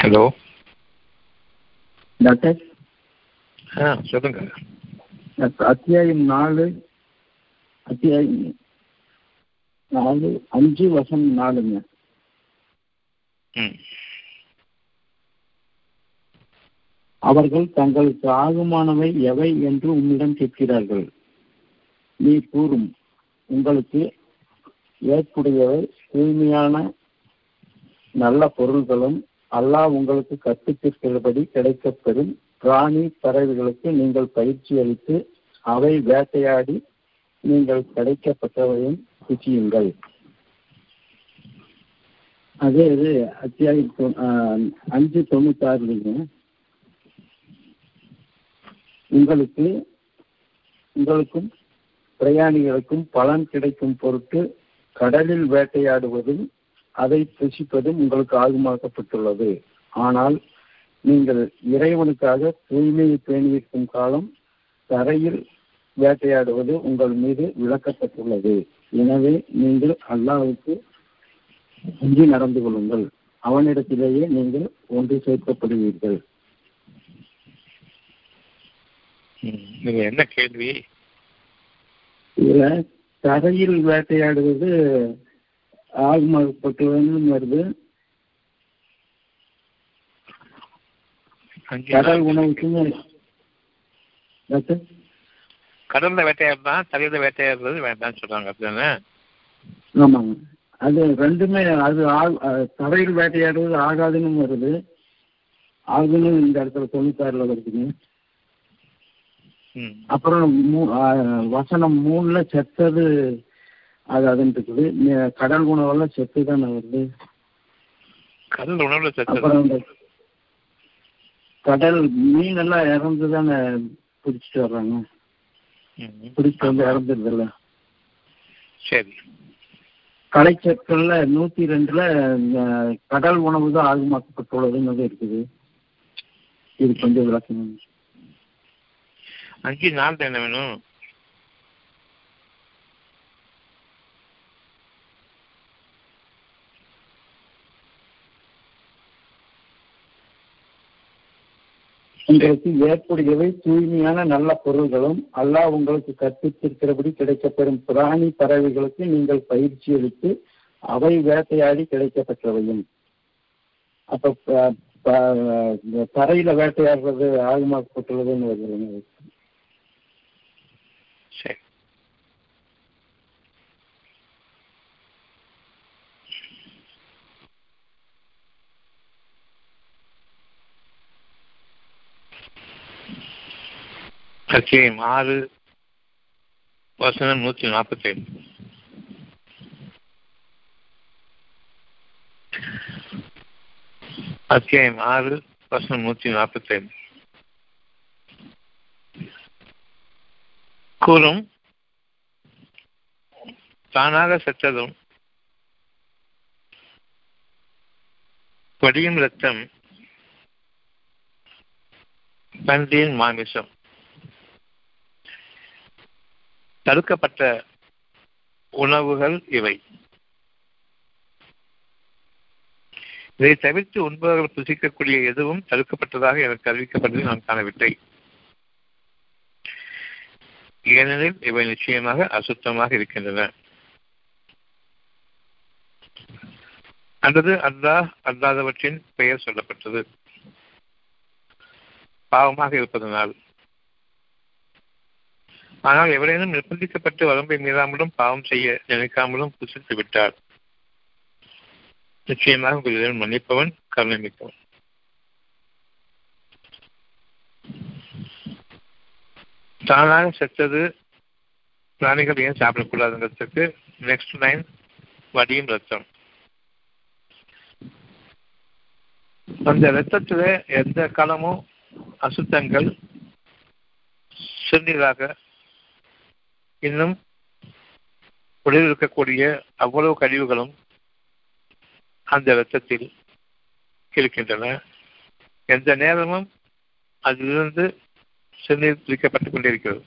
Hello doctor ஆ சொல்லுங்க. அத்தியாயம் நாலு அத்தியாயம் நாலு அஞ்சு வசம் நாலுங்க. அவர்கள் தங்களுக்கு ஆகுமானவை எவை என்று உன்னிடம் கேட்கிறார்கள். நீ கூறும் உங்களுக்கு ஏற்புடையவை தூய்மையான நல்ல பொருள்களும் அல்லாஹ் உங்களுக்கு கற்பித்திருக்கிறபடி கிடைக்கப்பெறும் பிராணி பறவைகளுக்கு நீங்கள் பயிற்சி அளித்து அவை வேட்டையாடி நீங்கள் கிடைக்கப்பட்டவையும் குச்சியுங்கள். அதே இது அத்தியாயம் அஞ்சு தொண்ணூத்தாறுலங்க உங்களுக்கு உங்களுக்கும் பிரயாணிகளுக்கும் பலன் கிடைக்கும் பொருட்டு கடலில் வேட்டையாடுவதும் அதை புசிப்பதும் உங்களுக்கு ஆகுமாக்கப்பட்டுள்ளது ஆனால் நீங்கள் இறைவனுக்காக தூய்மையை பேணியிருக்கும் காலம் தரையில் வேட்டையாடுவது உங்கள் மீது விளக்கப்பட்டுள்ளது. எனவே நீங்கள் அல்லாஹ்வுக்கு அஞ்சி நடந்து கொள்ளுங்கள். அவனிடத்திலேயே நீங்கள் ஒன்று சேர்க்கப்படுவீர்கள். என்ன கேள்வி? இதுல தரையில் வேட்டையாடுவது ஆகுமாக்கப்பட்டுள்ளதுன்னு வருது. கடல் டாக்டர்? கடல்ல வேட்டையாடுறா தலையில வேட்டையாடுறது வேண்டாம்னு சொல்றாங்க அப்படிதானே? ஆமாங்க. அது ரெண்டுமே அது தரையில் வேட்டையாடுவது ஆகாதுன்னு வருது. ஆகுன்னு இந்த இடத்துல தொண்ணூத்தாறுல வருதுங்க அப்புறம் வசனம் மூணுல செத்தது அது அதுன்னு இருக்குது கடல் உணவெல்லாம் செத்து தானே வருது. கடல் உணவுல இந்த கடல் மீன் எல்லாம் இறந்து தானே பிடிச்சிட்டு வர்றாங்க. பிடிச்சிட்டு வந்து இறந்துருதுல்ல. சரி. கலைச்சற்கள்ல நூத்தி ரெண்டுல கடல் உணவு தான் ஆகுமாக்கப்பட்டுள்ளதுன்னு இருக்குது. இது கொஞ்சம் விளக்கணும் அஞ்சு நாள் என்ன வேணும்? உங்களுக்கு ஏற்புடையவை தூய்மையான நல்ல பொருள்களும் அல்லாஹ் உங்களுக்கு கற்பித்திருக்கிறபடி கிடைக்கப்பெறும் பிராணி பறவைகளுக்கு நீங்கள் பயிற்சி அளித்து அவை வேட்டையாடி கிடைக்கப்பட்டவையும் அப்ப ப- தரையில வேட்டையாடுறது ஆகுமாக்கப்பட்டுள்ளதுன்னு வருதுங்க சரி அத்தியாயம் ஆறு வசனம் நூத்தி நாற்பத்தி ஐந்து. அத்தியாயம் ஆறு வசனம் நூத்தி நாற்பத்தி ஐந்து. கூறும் தானாக செத்ததும் வடியும் ரத்தம் பன்றியின் மாமிசம். தடுக்கப்பட்ட உணவுகள் இவை. இதை தவிர்த்து உண்பவர்கள் புசிக்கக்கூடிய எதுவும் தடுக்கப்பட்டதாக எனக்கு அறிவிக்கப்பட்டதை நான் காணவில்லை. ஏனெனில் இவை நிச்சயமாக அசுத்தமாக இருக்கின்றன. அல்லது அல்லாஹ் அல்லாதவற்றின் பெயர் சொல்லப்பட்டது. பாவமாக இருப்பதனால். ஆனால் எவரேனும் நிர்பந்திக்கப்பட்டு வரம்பை மீறாமலும் பாவம் செய்ய நினைக்காமலும் புசித்து விட்டார். நிச்சயமாக உங்களிடம் மன்னிப்பவன் கருணை மிக்கவன். தானாக செத்தது பிராணிகள் ஏன் சாப்பிடக்கூடாதுங்கிறதுக்கு நெக்ஸ்ட் லைன் வடியும் ரத்தம். அந்த ரத்தத்துல எந்த காலமும் அசுத்தங்கள் சிறுநீராக இன்னும் உடலில் இருக்கக்கூடிய அவ்வளவு கழிவுகளும் அந்த இரத்தத்தில் இருக்கின்றன. எந்த நேரமும் அதிலிருந்து சிறுநீர் பிரிக்கப்பட்டுக் கொண்டிருக்கிறது.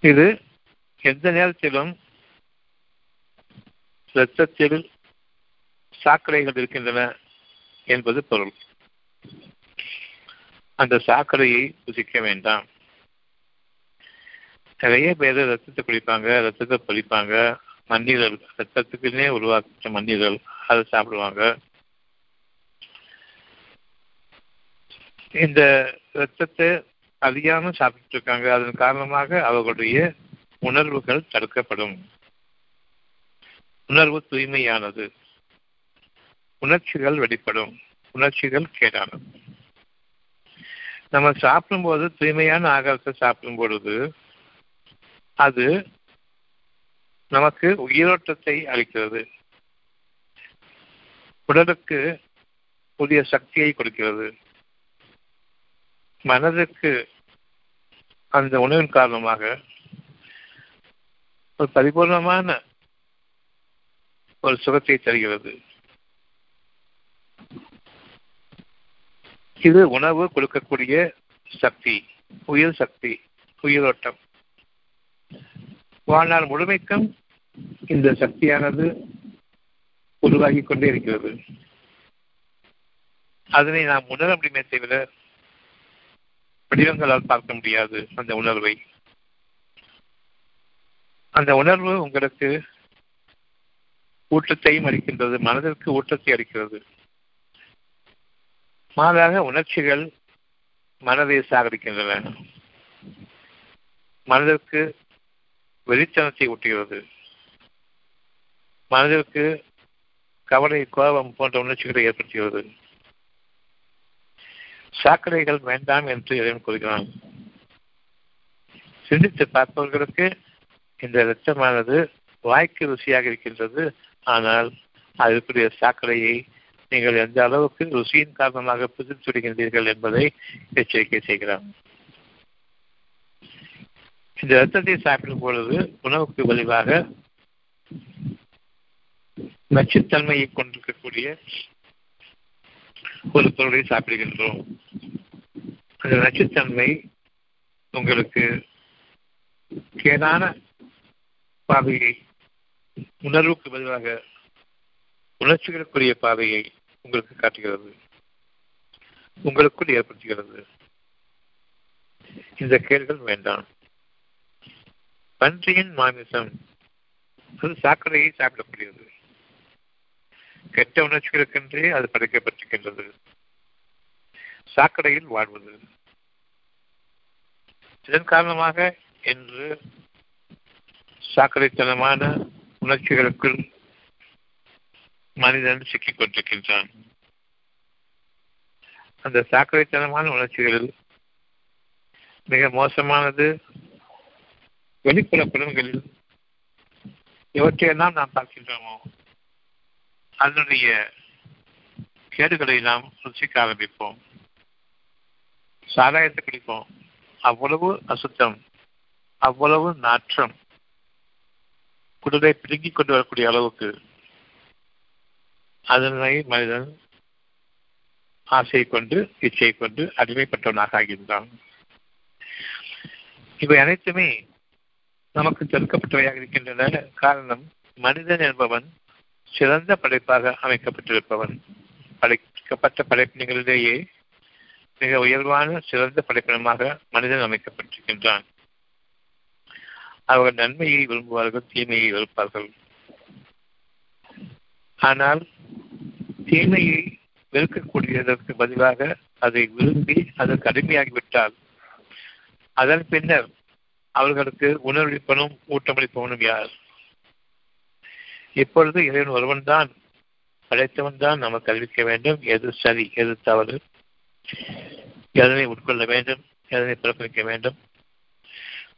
இது எந்த நேரத்திலும் இரத்தத்தில் சாக்கடைகள் இருக்கின்றன என்பது பொருள். அந்த சாக்கடையை புசிக்க வேண்டாம். நிறைய பேர் ரத்தத்தை குடிப்பாங்க ரத்தத்தை பழிப்பாங்க. மண்ணீரல் ரத்தத்துக்குன்னே உருவாக்கிட்ட மண்ணீரல் அதை சாப்பிடுவாங்க. இந்த ரத்தத்தை அறியாம சாப்பிட்டு இருக்காங்க. அதன் காரணமாக அவர்களுடைய உணர்வுகள் தடுக்கப்படும். உணர்வு தூய்மையானது. உணர்ச்சிகள் வெளிப்படும். உணர்ச்சிகள் கேடானது. நம்ம சாப்பிடும்போது தூய்மையான ஆகாரத்தை சாப்பிடும் பொழுது அது நமக்கு உயிரோட்டத்தை அளிக்கிறது. உடலுக்கு புதிய சக்தியை கொடுக்கிறது. மனதுக்கு அந்த உணவின் காரணமாக ஒரு பரிபூர்ணமான ஒரு சுகத்தை தருகிறது. இது உணவு கொடுக்கக்கூடிய சக்தி உயிர் சக்தி உயிரோட்டம். வாழ்நாள் முழுமைக்கும் இந்த சக்தியானது உருவாகி கொண்டே இருக்கிறது. அதனை நாம் உணர முடியுமே தவிர வடிவங்களால் பார்க்க முடியாது அந்த உணர்வை. அந்த உணர்வு உங்களுக்கு ஊட்டத்தையும் அளிக்கின்றது மனதிற்கு ஊட்டத்தை அளிக்கிறது. மாறாக உணர்ச்சிகள் மனதை சாகரிக்கின்றன மனதிற்கு வெளிச்சனத்தை ஊட்டுகிறது. மனதிற்கு கவலை கோபம் போன்ற உணர்ச்சிகளை ஏற்படுத்துகிறது. சாக்கடைகள் வேண்டாம் என்று இறைவன் கூறுகிறான். சிந்தித்து பார்ப்பவர்களுக்கு இந்த இரத்தமானது வாய்க்கு ருசியாக இருக்கின்றது. ஆனால் அதற்குரிய சாக்கடையை நீங்கள் எந்த அளவுக்கு ருசியின் காரணமாக புதித்து என்பதை எச்சரிக்கை செய்கிறார். இந்த ரத்தத்தை சாப்பிடும் பொழுது உணவுக்கு விளைவாக நச்சுத்தன்மையை கொண்டிருக்கக்கூடிய ஒரு பொருளை சாப்பிடுகின்றோம். அந்த நச்சுத்தன்மை உங்களுக்கு கேடான பாதையை உணர்வுக்கு பதிலாக உணர்ச்சிகளுக்குரிய பாதையை உங்களுக்கு காட்டுகிறது. உங்களுக்குள் ஏற்படுத்துகிறது. இந்த கேள்கள் வேண்டாம். பன்றியின் மாமிசம். அது சாக்கடையை சாப்பிடக்கூடியது. கெட்ட உணர்ச்சிகளுக்கென்றே அது படைக்கப்பட்டிருக்கின்றது. சாக்கடையில் வாழ்வது. இதன் காரணமாக இன்று சாக்கடைத்தனமான உணர்ச்சிகளுக்குள் மனிதன் சிக்கிக் கொண்டிருக்கின்றான். அந்த சாக்கடைத்தனமான உணர்ச்சிகளில் மிக மோசமானது. வெளிப்புற புலன்களில் இவற்றையெல்லாம் நாம் பார்க்கின்றோமோ அதனுடைய கேடுகளை நாம் ருசிக்க ஆரம்பிப்போம். சாராயத்தை குடிப்போம். அவ்வளவு அசுத்தம் அவ்வளவு நாற்றம் குடலை பிடுங்கிக் கொண்டு வரக்கூடிய அளவுக்கு அதனை மனிதன் ஆசை கொண்டு இச்சை கொண்டு அடிமைப்பட்டவனாக ஆகின்றான். இவை அனைத்துமே நமக்கு தடுக்கப்பட்டவையாக இருக்கின்றன. காரணம் மனிதன் என்பவன் சிறந்த படைப்பாக அமைக்கப்பட்டிருப்பவன். படைக்கப்பட்ட படைப்பினங்களிலேயே மிக உயர்வான சிறந்த படைப்பினமாக மனிதன் அமைக்கப்பட்டிருக்கின்றான். அவர்கள் நன்மையை விரும்புவார்கள் தீமையை வெறுப்பார்கள். ஆனால் தீமையை வெறுக்கக்கூடியதற்கு பதிலாக அதை விரும்பி அதற்கு அடிமையாகிவிட்டால் அதன் பின்னர் அவர்களுக்கு உணர்வளிப்பனும் ஊட்டமளிப்பவனும் யார்? இப்பொழுது இறைவன் ஒருவன் தான். படைத்தவன் தான் நமக்கு அறிவிக்க வேண்டும். எது சரி எது தவறு? எதனை உட்கொள்ள வேண்டும்? எதனை பிறப்பிக்க வேண்டும்?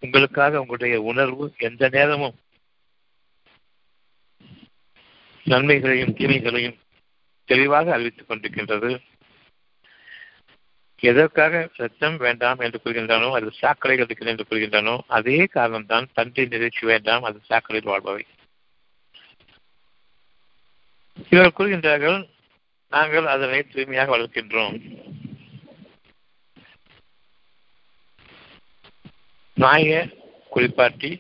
உங்களுக்காக உங்களுடைய உணர்வு எந்த நேரமும் நன்மைகளையும் தீமைகளையும் தெளிவாக அறிவித்துக் கொண்டிருக்கின்றது. எதற்காக சத்தம் வேண்டாம் என்று கூறுகின்றனோ அது சாக்கடைகள் இருக்கிறது என்று கூறுகின்றனோ அதே காரணம்தான் தந்தை நிகழ்ச்சி வேண்டாம் அது சாக்கடையில் வாழ்பவை. இவர்கள் கூறுகின்றார்கள் நாங்கள் அதனை தூய்மையாக வளர்க்கின்றோம். நாய குளிப்பாட்டி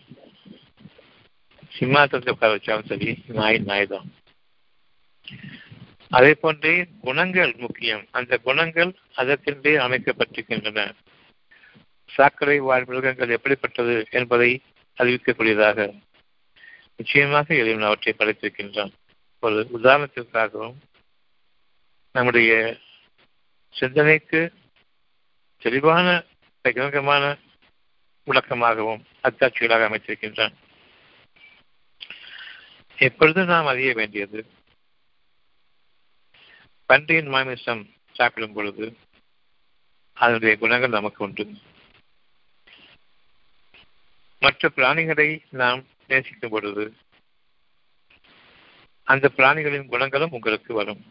சிம்மாசனத்தை உட்கார வச்சாலும் சரி நாய் நாய் தான் அதே போன்றே குணங்கள் முக்கியம் அந்த குணங்கள் அதற்கென்றே அமைக்கப்பட்டிருக்கின்றன சாக்கடை வாழ் மிருகங்கள் எப்படிப்பட்டது என்பதை அறிவிக்கக்கூடியதாக நிச்சயமாக இறைவன் அவற்றை படைத்திருக்கின்றான் ஒரு உதாரணத்திற்காகவும் நம்முடைய சிந்தனைக்கு தெளிவான பகிரங்கமான விளக்கமாகவும் அத்தாட்சிகளாக அமைத்திருக்கின்றான் எப்பொழுது நாம் அறிய வேண்டியது. பன்றியின் மாமிசம் சாப்பிடும் பொழுது அதனுடைய குணங்கள் நமக்கு உண்டு. மற்ற பிராணிகளை நாம் நேசிக்கும் பொழுது அந்த பிராணிகளின் குணங்களும் உங்களுக்கு வரும்.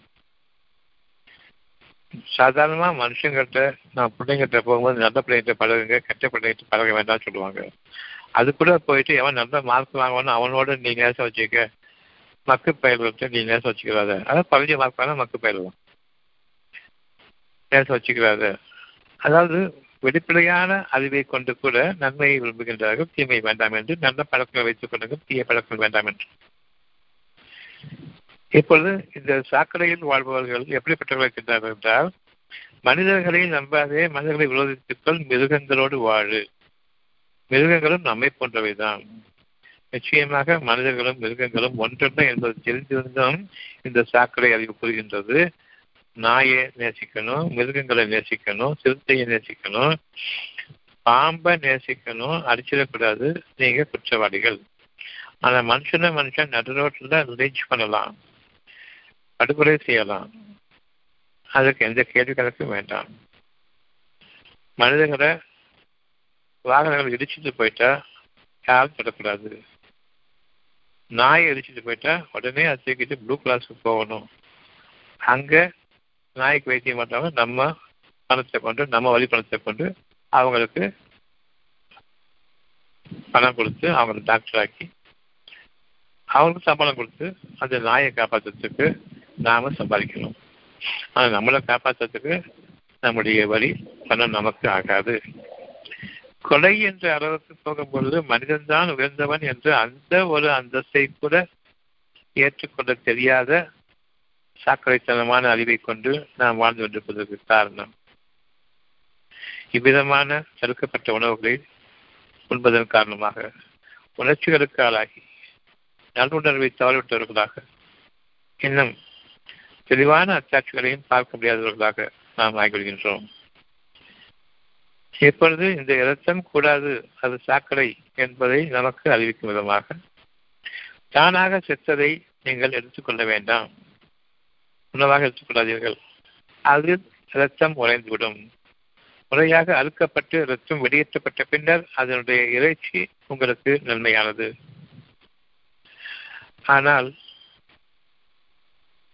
சாதாரணமா மனுஷங்கிட்ட நான் பிள்ளைங்கிட்ட போகும்போது நல்ல பிள்ளைகிட்ட பழகுங்க கெட்ட பிள்ளைகிட்ட பழக வேண்டாம்னு சொல்லுவாங்க. அது கூட போயிட்டு எவன் நல்ல மார்க் வாங்கணும் அவனோட நீ நேசம் வச்சுக்க. மக்கு பயிர்களுக்கு நீ நேசம் வச்சுக்கிறாத. அதாவது குறைஞ்ச மார்க் மக்கு பயிர்களும் நேசம் வச்சுக்கிறாரு அதாவது வெளிப்படையான அறிவை கொண்டு கூட நன்மையை விரும்புகின்றார்கள். தீமை வேண்டாம் என்று நல்ல பழக்கங்களை வைத்துக் கொண்டார்கள் தீய பழக்கங்கள் வேண்டாம் என்று. இப்பொழுது இந்த சாக்கடையில் வாழ்பவர்கள் எப்படிப்பட்டவர்கள் இருக்கின்றார்கள் என்றால் மனிதர்களை நம்பாதே மனிதர்களை விரோதித்துக்கள் மிருகங்களோடு வாழு. மிருகங்களும் நம்மை போன்றவைதான். நிச்சயமாக மனிதர்களும் மிருகங்களும் ஒன்றல்ல என்பது தெரிந்திருந்தும் இந்த சாக்கடை அறிவு கூறுகின்றது நாயை நேசிக்கணும் மிருகங்களை நேசிக்கணும் சிறுத்தையை நேசிக்கணும் பாம்பை நேசிக்கணும் அடிச்சிடக்கூடாது நீங்க குற்றவாளிகள். ஆனா மனுஷனை மனுஷன் நடு ரீச் பண்ணலாம். படுகொலை செய்யலாம். அதுக்கு எந்த கேள்வி கணக்கும் வேண்டாம். மனிதர்களை வாகனங்கள் இடிச்சுட்டு போயிட்டா யாரும் தொடக்கூடாது நாயை அடிச்சுட்டு போயிட்டா உடனே அதை தூக்கிட்டு ப்ளூ கிளாஸ்க்கு போகணும். அங்க நாய்க்கு வைத்தியம் பண்றவங்க நம்ம பணத்தை கொண்டு நம்ம வழி பணத்தை கொண்டு அவங்களுக்கு பணம் கொடுத்து அவங்களை டாக்டர் ஆக்கி அவங்களுக்கு சம்பளம் கொடுத்து அந்த நாயை காப்பாற்றுறதுக்கு நாம சம்பாதிக்கணும். ஆனால் நம்மளை காப்பாற்றுறதுக்கு நம்முடைய வழி பணம் நமக்கு ஆகாது. கொலை என்ற அளவுக்கு போகும்பொழுது மனிதன்தான் உயர்ந்தவன் என்று அந்த ஒரு அந்தஸ்தை கூட ஏற்றுக்கொள்ள தெரியாத சாக்கடைத்தனமான அறிவை கொண்டு நாம் வாழ்ந்து கொண்டிருப்பதற்கு காரணம். இவ்விதமான தடுக்கப்பட்ட உணவுகளை உண்பதன் காரணமாக உணர்ச்சிகளுக்கு ஆளாகி நல்லுணர்வை தவறிவிட்டவர்களாக இன்னும் தெளிவான அத்தாட்சிகளையும் பார்க்க முடியாதவர்களாக நாம் ஆகிவிடுகின்றோம். எப்பொழுது இந்த இரத்தம் கூடாது அது சாக்கடை என்பதை நமக்கு அறிவிக்கும் விதமாக தானாக செத்ததை நீங்கள் எடுத்துக்கொள்ள வேண்டாம். உணவாக எடுத்துக்கொள்ளாதீர்கள். அது இரத்தம் உறைந்துவிடும். முறையாக அறுக்கப்பட்டு இரத்தம் வெளியேற்றப்பட்ட பின்னர் அதனுடைய இறைச்சி உங்களுக்கு நன்மையானது. ஆனால்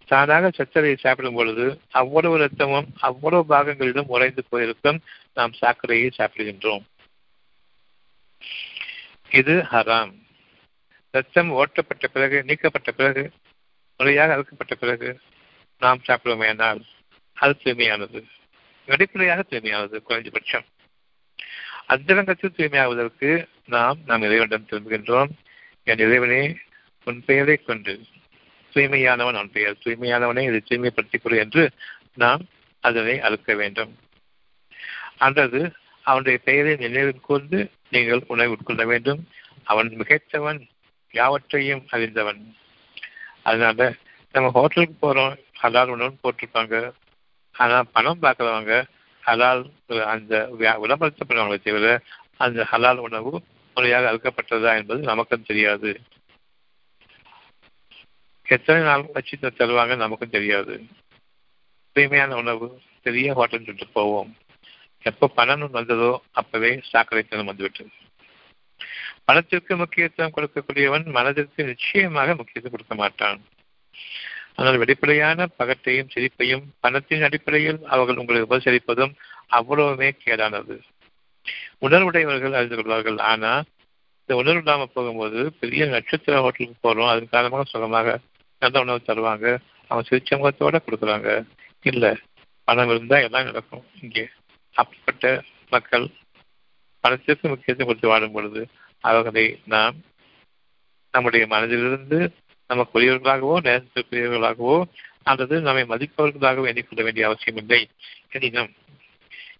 தானாக சர்க்கரையை சாப்பிடும் பொழுது அவ்வளவு ரத்தமும் அவ்வளவு பாகங்களிலும் உறைந்து போயிருக்கும் நாம் சாக்கரையை சாப்பிடுகின்றோம். இது ஹராம். ரத்தம் ஓட்டப்பட்ட பிறகு நீக்கப்பட்ட பிறகு முறையாக அறுக்கப்பட்ட பிறகு நாம் சாப்பிடுவோம் அது தூய்மையானது. வெளிப்படையாக தூய்மையானது குறைந்தபட்சம். அந்தரங்கத்தில் தூய்மையாவதற்கு நாம் நாம் இறைவனிடம் திரும்புகின்றோம். என் இறைவனே உன் பெயரை கொண்டு. தூய்மையானவன் அவன் பெயர். தூய்மையானவனே இதை தூய்மைப்படுத்திக் கொடு என்று நாம் அதனை அழுக்க வேண்டும். அல்லது அவனுடைய பெயரை நினைவில் கொண்டு நீங்கள் உணவு உட்கொள்ள வேண்டும். அவன் மிகைத்தவன் யாவற்றையும் அறிந்தவன். அதனால நம்ம ஹோட்டலுக்கு போறோம் ஹலால் உணவு போட்டிருப்பாங்க. ஆனால் பணம் பார்க்குறவங்க ஹலால் அந்த விளம்பரத்தப்படுவாங்களே தவிர அந்த ஹலால் உணவு முறையாக அறுக்கப்பட்டதா என்பது நமக்கும் தெரியாது. எத்தனை நாள் வச்சு தருவாங்க நமக்கும் தெரியாது. தூய்மையான உணவு பெரிய ஹோட்டல் சொல்லிட்டு போவோம். எப்போ பணம் வந்ததோ அப்பவே சாக்கடைத்தனம் வந்துவிட்டது. பணத்திற்கு முக்கியத்துவம் கொடுக்கக்கூடியவன் மனதிற்கு நிச்சயமாக முக்கியத்துவம் கொடுக்க மாட்டான். ஆனால் வெளிப்படையான பகத்தையும் சிரிப்பையும் பணத்தின் அடிப்படையில் அவர்கள் உங்களை உபசரிப்பதும் அவ்வளவுமே கேடானது. உணர்வுடையவர்கள் அறிந்து கொள்வார்கள். ஆனா இந்த உணர்வு இல்லாமல் போகும்போது பெரிய நட்சத்திர ஹோட்டலுக்கு போறோம். அதன் காரணமாக சுகமாக நல்ல உணவு தருவாங்க. அவங்க சிரிச்ச முகத்தோட கொடுக்குறாங்க. இல்ல பணம் இருந்தா எல்லாம் நடக்கும். இங்கே அப்படிப்பட்ட மக்கள் பணத்திற்கு முக்கியத்துவம் கொடுத்து வாழும் பொழுது அவர்களை நாம் நம்முடைய மனதிலிருந்து நமக்குரியவர்களாகவோ நேரத்திற்குரியவர்களாகவோ அல்லது நம்மை மதிப்பவர்களாகவோ எண்ணிக்கொள்ள வேண்டிய அவசியம் இல்லை. எனினும்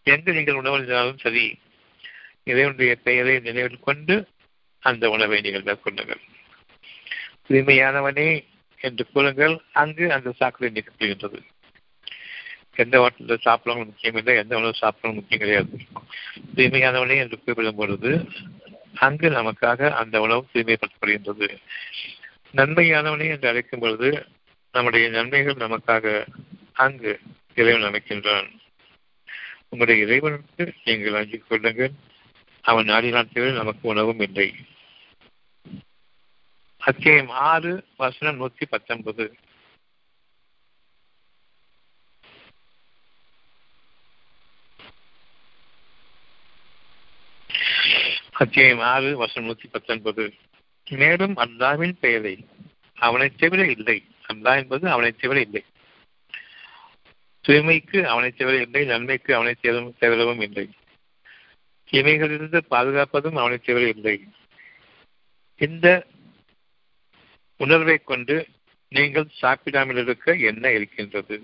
எங்கு நீங்கள் உணவளித்தாலும் சரி இறைவனுடைய பெயரை நினைவில் கொண்டு அந்த உணவை நீங்கள் மேற்கொள்ளுங்கள். தூய்மையானவனே என்று கூறுங்கள் அங்கு அந்த சாக்கடை நீக்கப்படுகின்றது. எந்த ஹோட்டலில் சாப்பிடணும் முக்கியம் இல்லை எந்த உணவு சாப்பிடணும் முக்கியம் கிடையாது. தூய்மையானவனே என்று குறிப்பிடும் பொழுது அங்கு நமக்காக அந்த உணவு தூய்மைப்படுத்தப்படுகின்றது. நன்மையானவனே என்று அழைக்கும் பொழுது நம்முடைய நன்மைகள் நமக்காக அங்கு இறைவன் அமைக்கின்றான். உங்களுடைய இறைவனுக்கு நீங்கள் அஞ்சிக் கொள்ளுங்கள். அவன் நாடினான் தவிர நமக்கு உணவும் இல்லை. அத்தியாயம் ஆறு வசனம் நூத்தி பத்தொன்பது. அத்தியாயம் ஆறு வருஷம் நூத்தி பத்தொன்பது. மேலும் அல்லாவின் பெயரை அவனை தவிர இல்லை. அல்லா என்பது அவனை தவிர இல்லை. தூய்மைக்கு அவனை தவிர இல்லை நன்மைக்கு அவனை தேவலவும் இல்லை. தீமைகளிலிருந்து பாதுகாப்பதும் அவனை தவிர இல்லை. இந்த உணர்வை கொண்டு நீங்கள் சாப்பிடாமல் இருக்க என்ன இருக்கின்றது?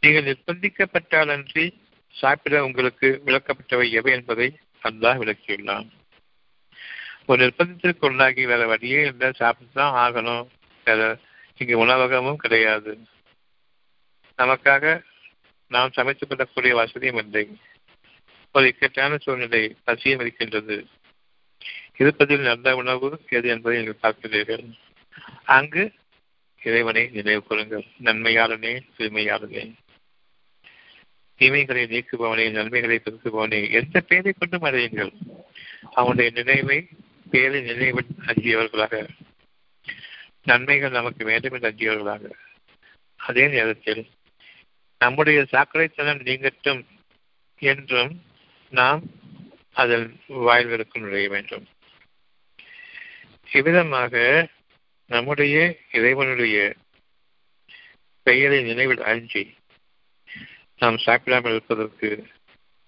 நீங்கள் நிர்பந்திக்கப்பட்டாலன்றி சாப்பிட உங்களுக்கு விளக்கப்பட்டவை எவை என்பதை அல்லாஹ் விளக்கியுள்ளான். ஒரு நிர்பந்தத்திற்கு உள்ளாகி வேற வழியே இல்லை சாப்பிட்டு தான் ஆகணும். வேற இங்கு உணவகமும் கிடையாது. நமக்காக நாம் சமைத்துக் கொள்ளக்கூடிய வசதியும் இல்லை. ஒரு இக்கட்டான சூழ்நிலை பசியும் இருக்கின்றது. இருப்பதில் நல்ல உணவு எது என்பதை நீங்கள் பார்க்கிறீர்கள். அங்கு இறைவனை நினைவு கொள்ளுங்கள் நன்மையாளனே தூய்மையாளனே தீமைகளை நீக்குபவனே நன்மைகளை பெருக்குபவனே எந்த பெயரை கொண்டும் அடையுங்கள். அவனுடைய நினைவை பேரை நினைவில் அஞ்சியவர்களாக. நன்மைகள் நமக்கு வேண்டும் என்று அஞ்சியவர்களாக. அதே நேரத்தில் நம்முடைய சாக்கடைத்தனம் நீங்கட்டும் என்றும் நாம் அதன் வாயில்களுக்கு நுழைய வேண்டும். இவ்விதமாக நம்முடைய இறைவனுடைய பெயரை நினைவில் அஞ்சி நாம் சாப்பிடாமல் இருப்பதற்கு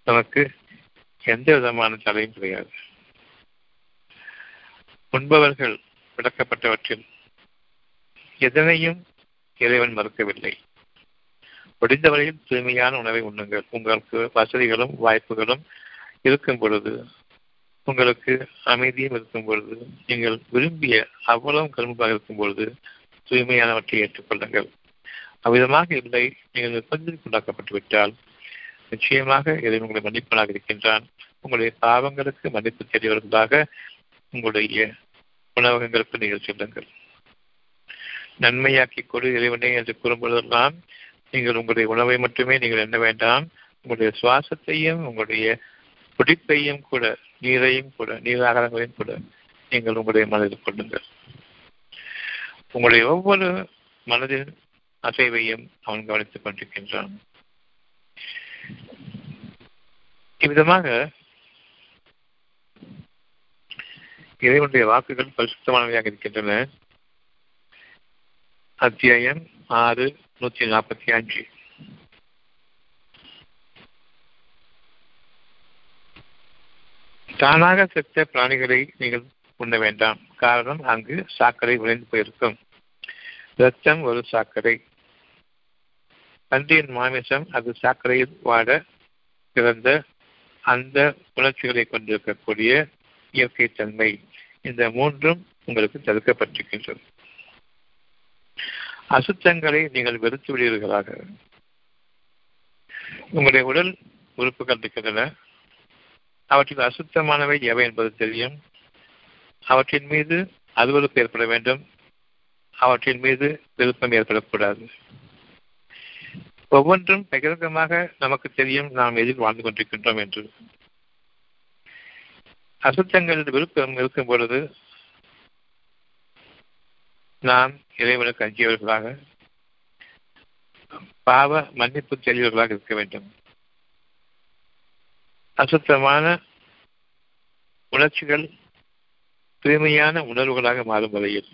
நமக்கு எந்த விதமான தடையும் கிடையாது. முன்பவர்கள் விளக்கப்பட்டவற்றில் எதனையும் இறைவன் மறுக்கவில்லை. முடிந்தவரையில் தூய்மையான உணவை உண்ணுங்கள். உங்களுக்கு வசதிகளும் வாய்ப்புகளும் இருக்கும் பொழுது உங்களுக்கு அமைதியும் இருக்கும் பொழுது நீங்கள் விரும்பிய அவ்வளவு கரும்பாக இருக்கும் பொழுது தூய்மையானவற்றை ஏற்றுக்கொள்ளுங்கள். அவ்விதமாக இல்லை. நீங்கள் நிர்பந்தத்தில் விட்டால் நிச்சயமாக இதை உங்களை மன்னிப்பனாக இருக்கின்றான். உங்களுடைய பாவங்களுக்கு மன்னிப்பு தெரியவர்களாக உங்களுடைய உணவகங்களுக்கு நீங்கள் செல்லுங்கள். நன்மையாக்கி கொடு இறைவனே என்று கூறும்பொழுதெல்லாம் நீங்கள் உங்களுடைய உணவை மட்டுமே நீங்கள் எண்ண வேண்டாம். உங்களுடைய சுவாசத்தையும் உங்களுடைய குடிப்பையும் கூட நீரையும் கூட நீராகாரங்களையும் கூட நீங்கள் உங்களுடைய மனதில் கொள்ளுங்கள். உங்களுடைய ஒவ்வொரு மனதின் அசைவையும் அவன் கவனித்துக் கொண்டிருக்கின்றான். இவ்விதமாக இறைவனுடைய வாக்குகள் பரிசுத்தமானவையாக இருக்கின்றன. அத்தியாயம் ஆறு நூத்தி நாற்பத்தி அஞ்சு. தானாக செத்த பிராணிகளை நீங்கள் உண்ண வேண்டாம். காரணம் அங்கு சாக்கடை விளைந்து போயிருக்கும். ரத்தம் ஒரு சாக்கடை. பன்றியின் மாமிசம் அது சாக்கடையில் வாட பிறந்த அந்த உணர்ச்சிகளை கொண்டிருக்கக்கூடிய இயற்கை தன்மை. இந்த மூன்றும் உங்களுக்கு தடுக்கப்பட்டிருக்கின்றது. அசுத்தங்களை நீங்கள் வெறுத்து விடுவீர்களாக. உங்களுடைய உடல் உறுப்புகள் இருக்கின்றன. அவற்றில் அசுத்தமானவை எவை என்பது தெரியும். அவற்றின் மீது அலுவலுக்கு ஏற்பட வேண்டும். அவற்றின் மீது விருப்பம் ஏற்படக்கூடாது. ஒவ்வொன்றும் பகிரங்கமாக நமக்கு தெரியும் நாம் எதில் வாழ்ந்து கொண்டிருக்கின்றோம் என்று. அசுத்தங்களின் விருப்பம் இருக்கும் பொழுது நாம் இறைவனுக்கு அஞ்சியவர்களாக பாவ மன்னிப்பு தெளிவர்களாக இருக்க வேண்டும். அசுத்தமான உணர்ச்சிகள் தூய்மையான உணர்வுகளாக மாறும் வரையில்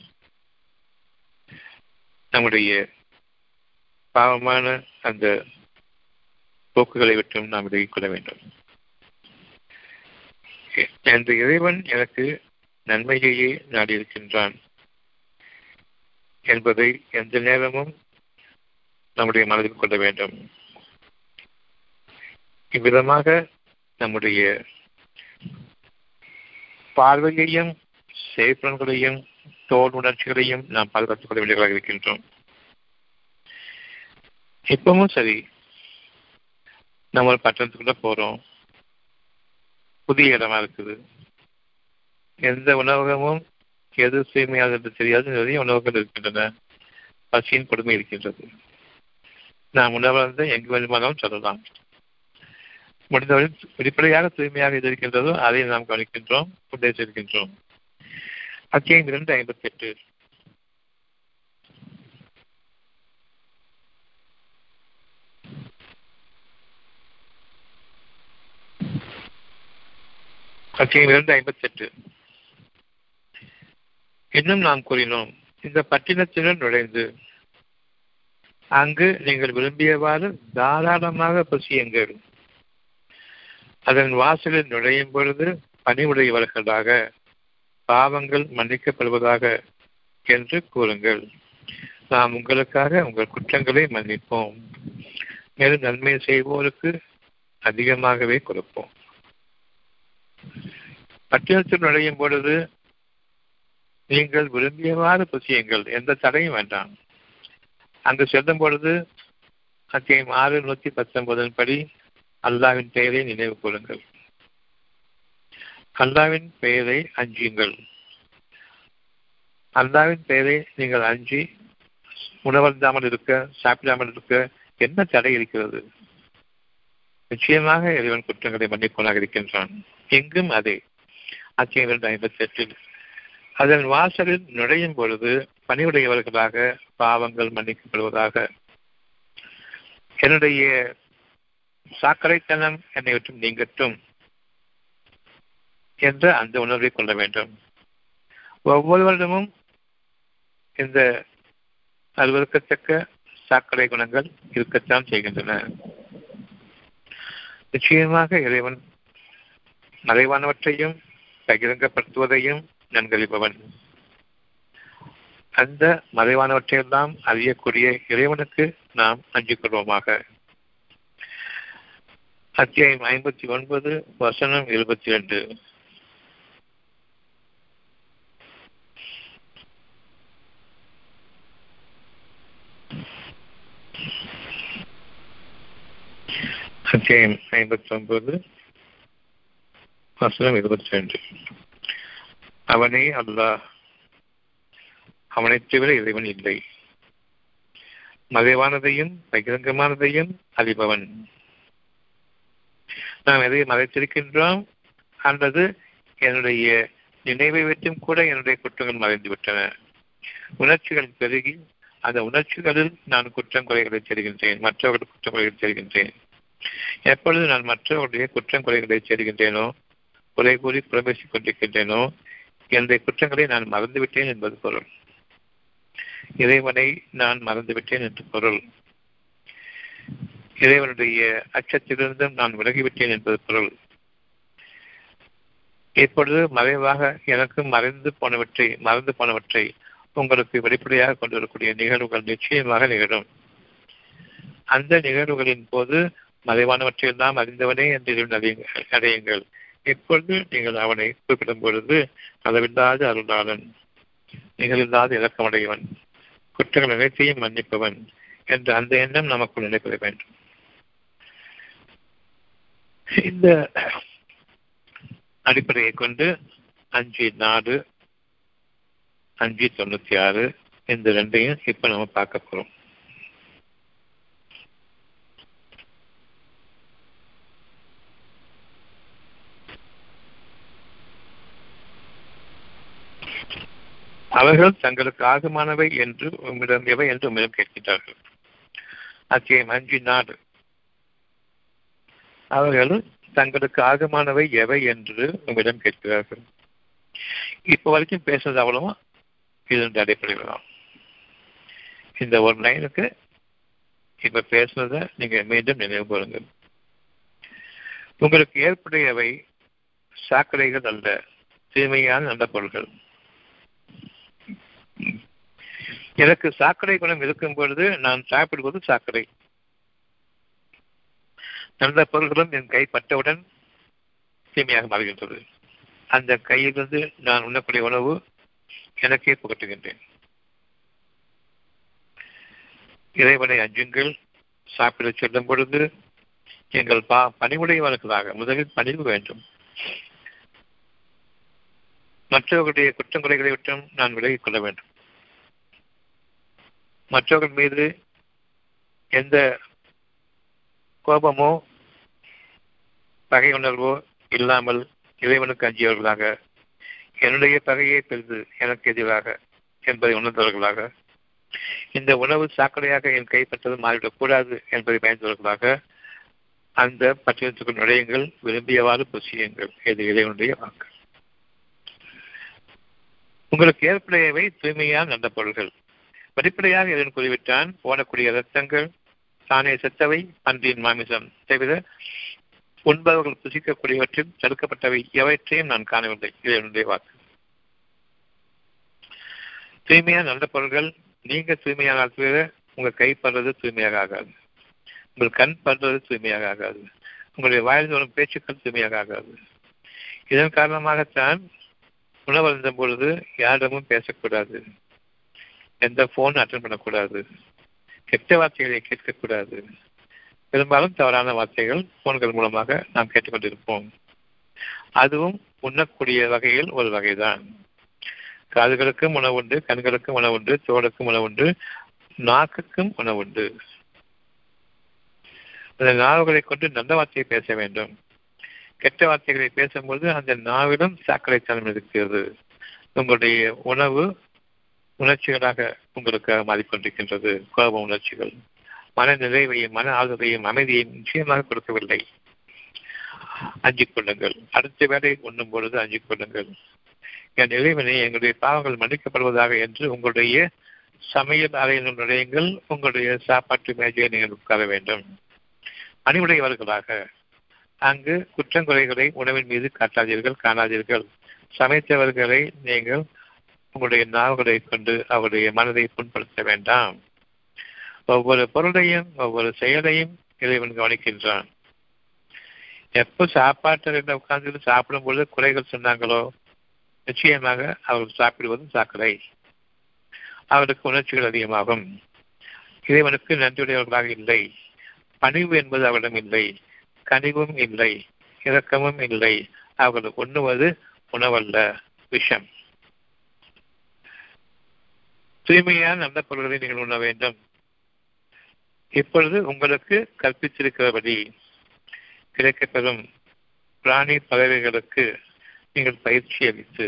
நம்முடைய பாவமான அந்த போக்குகளை விட்டும் நாம் விலகிக் கொள்ள வேண்டும். அந்த இறைவன் எனக்கு நன்மையையே நாடியிருக்கின்றான் என்பதை எந்த நேரமும் நம்முடைய மனதில் கொள்ள வேண்டும். இவ்விதமாக நம்முடைய பார்வையையும் செயற்பலன்களையும் தோல் உணர்ச்சிகளையும் நாம் பாதுகாத்துக் கொள்ள வேண்டியவர்களாக இருக்கின்றோம். இப்பவும் சரி நம்ம ஒரு பட்டணத்துக்குள்ள போறோம். புதிய இடமா இருக்குது. எந்த உணவகமும் எது தூய்மையாக என்று தெரியாது. நிறைய உணவுகள் இருக்கின்றன. பசியின் கொடுமை இருக்கின்றது. நாம் உணவகத்தை எங்கு வேண்டுமானாலும் சொல்லலாம். முடிந்தவரை வெளிப்படையாக தூய்மையாக எது இருக்கின்றதோ அதை நாம் கவனிக்கின்றோம் உத்தேசிக்கின்றோம் அத்தியாயம் இரண்டு ஐம்பத்தி எட்டு அத்தியாயம் இரண்டு ஐம்பத்தி எட்டு இன்னும் நாம் கூறினோம் இந்த பட்டினத்துடன் நுழைந்து அங்கு நீங்கள் விரும்பியவாறு தாராளமாக பசியுங்கள் அதன் வாசலில் நுழையும் பொழுது பணிவுடையவர்களாக பாவங்கள் மன்னிக்கப்படுவதாக என்று கூறுங்கள். நாம் உங்களுக்காக உங்கள் குற்றங்களை மன்னிப்போம். மேலும் நன்மை செய்வோருக்கு அதிகமாகவே கொடுப்போம். பட்டினத்தில் நுழையும் பொழுது நீங்கள் விரும்பியவாறு புசியுங்கள். எந்த தடையும் வேண்டாம். அங்கு செல்லும் பொழுது அத்தியம் ஆறு நூத்தி பத்தொன்பதன் படி அல்லாவின் பெயரை நினைவு கூறுங்கள். அல்லாவின் பெயரை அஞ்சுங்கள். அல்லாவின் பெயரை நீங்கள் அஞ்சி உணவருந்தாமல் இருக்க சாப்பிடாமல் இருக்க என்ன தடை இருக்கிறது? நிச்சயமாக இறைவன் குற்றங்களை மன்னிப்பவனாக இருக்கின்றான். எங்கும் அதே. அத்தியம் இரண்டு ஐம்பத்தி எட்டில் அதன் வாசலில் நுழையும் பொழுது பணிவுடையவர்களாக பாவங்கள் மன்னிக்கப்படுவதாக. என்னுடைய சாக்கடைத்தனம் என்னை விட்டும் நீங்கட்டும். என்ற அந்த உணர்வை கொள்ள வேண்டும். ஒவ்வொருவரிடமும் இந்த அலுவலகத்தக்க சாக்கடை குணங்கள் இருக்கத்தான் செய்கின்றன. நிச்சயமாக இறைவன் மறைவானவற்றையும் பகிரங்கப்படுத்துவதையும் நன்கறிபவன். அந்த மறைவானவற்றையெல்லாம் அறியக்கூடிய இறைவனுக்கு நாம் அஞ்சு கொள்வோமாக அத்தியாயம் ஐம்பத்தி ஒன்பது வசனம் இருபத்தி ரெண்டு. அத்தியாயம் ஐம்பத்தி ஒன்பது வசனம் இருபத்தி ரெண்டு அவனே அல்லாஹ் அவனைத் தவிர இறைவன் இல்லை. மறைவானதையும் பகிரங்கமானதையும் அறிபவன். நாம் எதை மறைத்திருக்கின்றோம் அல்லது என்னுடைய நினைவை வைத்தும் கூட என்னுடைய குற்றங்கள் மறைந்துவிட்டன. உணர்ச்சிகள் பெருகி அந்த உணர்ச்சிகளில் நான் குற்றங்குறைகளை தெரிகின்றேன் மற்றவர்கள் குற்றம் குறைகளை தெரிகின்றேன் எப்பொழுது நான் மற்றவர்களுடைய குற்றம் குறைகளை தெரிகின்றேனோ குறை கூறி புறம்பேசிக் கொண்டிருக்கின்றேனோ என்னுடைய குற்றங்களை நான் மறந்துவிட்டேன் என்பது பொருள். இறைவனை நான் மறந்துவிட்டேன் என்று பொருள். இறைவனுடைய அச்சத்திலிருந்தும் நான் விலகிவிட்டேன் என்பது பொருள். இப்பொழுது மறைவாக எனக்கு மறைந்து போனவற்றை மறந்து போனவற்றை உங்களுக்கு வெளிப்படையாக கொண்டு வரக்கூடிய நிகழ்வுகள் நிச்சயமாக நிகழும். அந்த நிகழ்வுகளின் போது மறைவானவற்றையெல்லாம் அறிந்தவனே என்று அடையுங்கள் இப்பொழுது நீங்கள் அவனை குறிப்பிடும் பொழுது அளவில்லாத அருளாளன் நிகழில்லாத இலக்கமடையவன் குற்றங்கள் அனைத்தையும் மன்னிப்பவன் என்ற அந்த எண்ணம் நமக்குள் நினைப்பட வேண்டும். இந்த அடிப்படையை கொண்டு அஞ்சு நாடு அஞ்சு தொண்ணூத்தி ஆறு இந்த ரெண்டையும் இப்ப நம்ம பார்க்க போறோம். அவர்கள் தங்களுக்கு ஆகமானவை என்று உம்மிடம் எவை என்று உம்மிடம் கேட்கின்றார்கள். அத்தியம் அஞ்சு நாடு அவர்கள் தங்களுக்கு ஆகமானவை எவை என்று உம்மிடம் கேட்கிறார்கள். இப்ப வரைக்கும் பேசுறது அவ்வளவு. இதனுடைய அடிப்படையில் தான் இந்த ஒரு லைனுக்கு இப்ப பேசுனதை நீங்க மீண்டும் நினைவு கூறுங்க உங்களுக்கு ஏற்புடையவை சாக்கடைகள் அல்ல தூய்மையான நல்ல பொருள்கள். எனக்கு சாக்கடை குணம் இருக்கும் பொழுது நான் சாப்பிடுவது சாக்கடை. நல்ல பொருள்களும் என் கை பட்டவுடன் தீமையாக மாறுகின்றது. அந்த கையிலிருந்து நான் உண்ணக்கூடிய உணவு எனக்கே புகட்டுகின்றேன். இறைவனை அஞ்சுங்கள். சாப்பிட செல்லும் பொழுது எங்கள் பா பணிவுடையவர்களாக முதலில் பணிவு வேண்டும். மற்றவர்களுடைய குற்றங்குறைகளை விட்டும் நான் விலகிக் கொள்ள வேண்டும். மற்றவர்கள் மீது எந்த கோபமோ பகை உணர்வோ இல்லாமல் இறைவனுக்கு அஞ்சியவர்களாக என்னுடைய பகையை பெரிது எனக்கு எதிராக என்பதை உணர்ந்தவர்களாக இந்த உணவு சாக்கடையாக என் கைப்பற்றது மாறிவிடக்கூடாது என்பதை பயந்தவர்களாக அந்த பட்டினத்துக்கு நுழையுங்கள் விரும்பியவாறு புசியுங்கள் இது இறைவனுடைய வாக்கு. உங்களுக்கு ஏற்புடையவை தூய்மையான நல்ல பொருள்கள் வெளிப்படையாக இதன் கூறிவிட்டான். ஓடக்கூடிய ரத்தங்கள் தானே செத்தவை பன்றியின் மாமிசம் தவிர உண்பவர்கள் புசிக்கக்கூடியவற்றில் தடுக்கப்பட்டவை எவற்றையும் நான் காணவில்லை. இது என்னுடைய வாக்கு. தூய்மையான நல்ல பொருள்கள் நீங்க தூய்மையாக தவிர உங்க கை படுறது தூய்மையாக ஆகாது. உங்கள் கண் படுறது தூய்மையாக ஆகாது. உங்களுடைய வாயில் வரும் பேச்சுக்கள் தூய்மையாக ஆகாது. இதன் காரணமாகத்தான் உணவருந்தும் பொழுது யாரிடமும் பேசக்கூடாது. எந்த போன் அட்டன் பண்ணக்கூடாது. கெட்ட வார்த்தைகளை கேட்கக்கூடாது. பெரும்பாலும் தவறான வார்த்தைகள் போன்கள் மூலமாக நாம் கேட்டுக்கொண்டிருப்போம். அதுவும் உண்ணக்கூடிய வகையில் ஒரு வகைதான். காதுகளுக்கும் உணவுண்டு கண்களுக்கும் உணவுண்டு தோலுக்கும் உணவுண்டு நாக்குக்கும் உணவுண்டு. அந்த நாவுகளை கொண்டு நல்ல வார்த்தையை பேச வேண்டும். கெட்ட வார்த்தைகளை பேசும்போது அந்த நாவிலும் சாக்கடைத்தனம் இருக்கிறது. உங்களுடைய உணவு உணர்ச்சிகளாக உங்களுக்காக மாறிக்கொண்டிருக்கின்றது. கோப உணர்ச்சிகள் மன நிறைவையும் மன ஆதரவையும் அமைதியையும் நிச்சயமாக கொடுக்கவில்லை. அஞ்சிக் கொள்ளுங்கள் அடுத்த வேலை உண்ணும் பொழுது அஞ்சிக் கொள்ளுங்கள் என் இறைவனை எங்களுடைய பாவங்கள் மன்னிக்கப்படுவதாக என்று உங்களுடைய சமையல் அறையினும் நுழையுங்கள். உங்களுடைய சாப்பாட்டு மேஜையை நீங்கள் உட்கார வேண்டும். அணிவுடையவர்களாக அங்கு குற்றங்குறைகளை உணவின் மீது காட்டாதீர்கள் காணாதீர்கள். சமைத்தவர்களை நீங்கள் உங்களுடைய நாவுகளை கொண்டு அவருடைய மனதை புண்படுத்த வேண்டாம். ஒவ்வொரு பொருளையும் ஒவ்வொரு செயலையும் இறைவன் கவனிக்கின்றான். எப்போ சாப்பாட்டில் உட்கார்ந்து சாப்பிடும் பொழுது குறைகள் சொன்னாங்களோ நிச்சயமாக அவர்கள் சாப்பிடுவதும் சாக்கடை. அவருக்கு உணர்ச்சிகள் அதிகமாகும். இறைவனுக்கு நன்றியுடையவர்களாக இல்லை. பணிவு என்பது அவரிடம் இல்லை. கனிவும் இல்லை. இரக்கமும் இல்லை. அவர்கள் உண்ணுவது உணவல்ல. விஷம். தூய்மையான நல்ல பொருள்களை நீங்கள் உண்ண வேண்டும். இப்பொழுது உங்களுக்கு கற்பித்திருக்கிறபடி கிடைக்கப்பெறும் பிராணி பறவைகளுக்கு நீங்கள் பயிற்சி அளித்து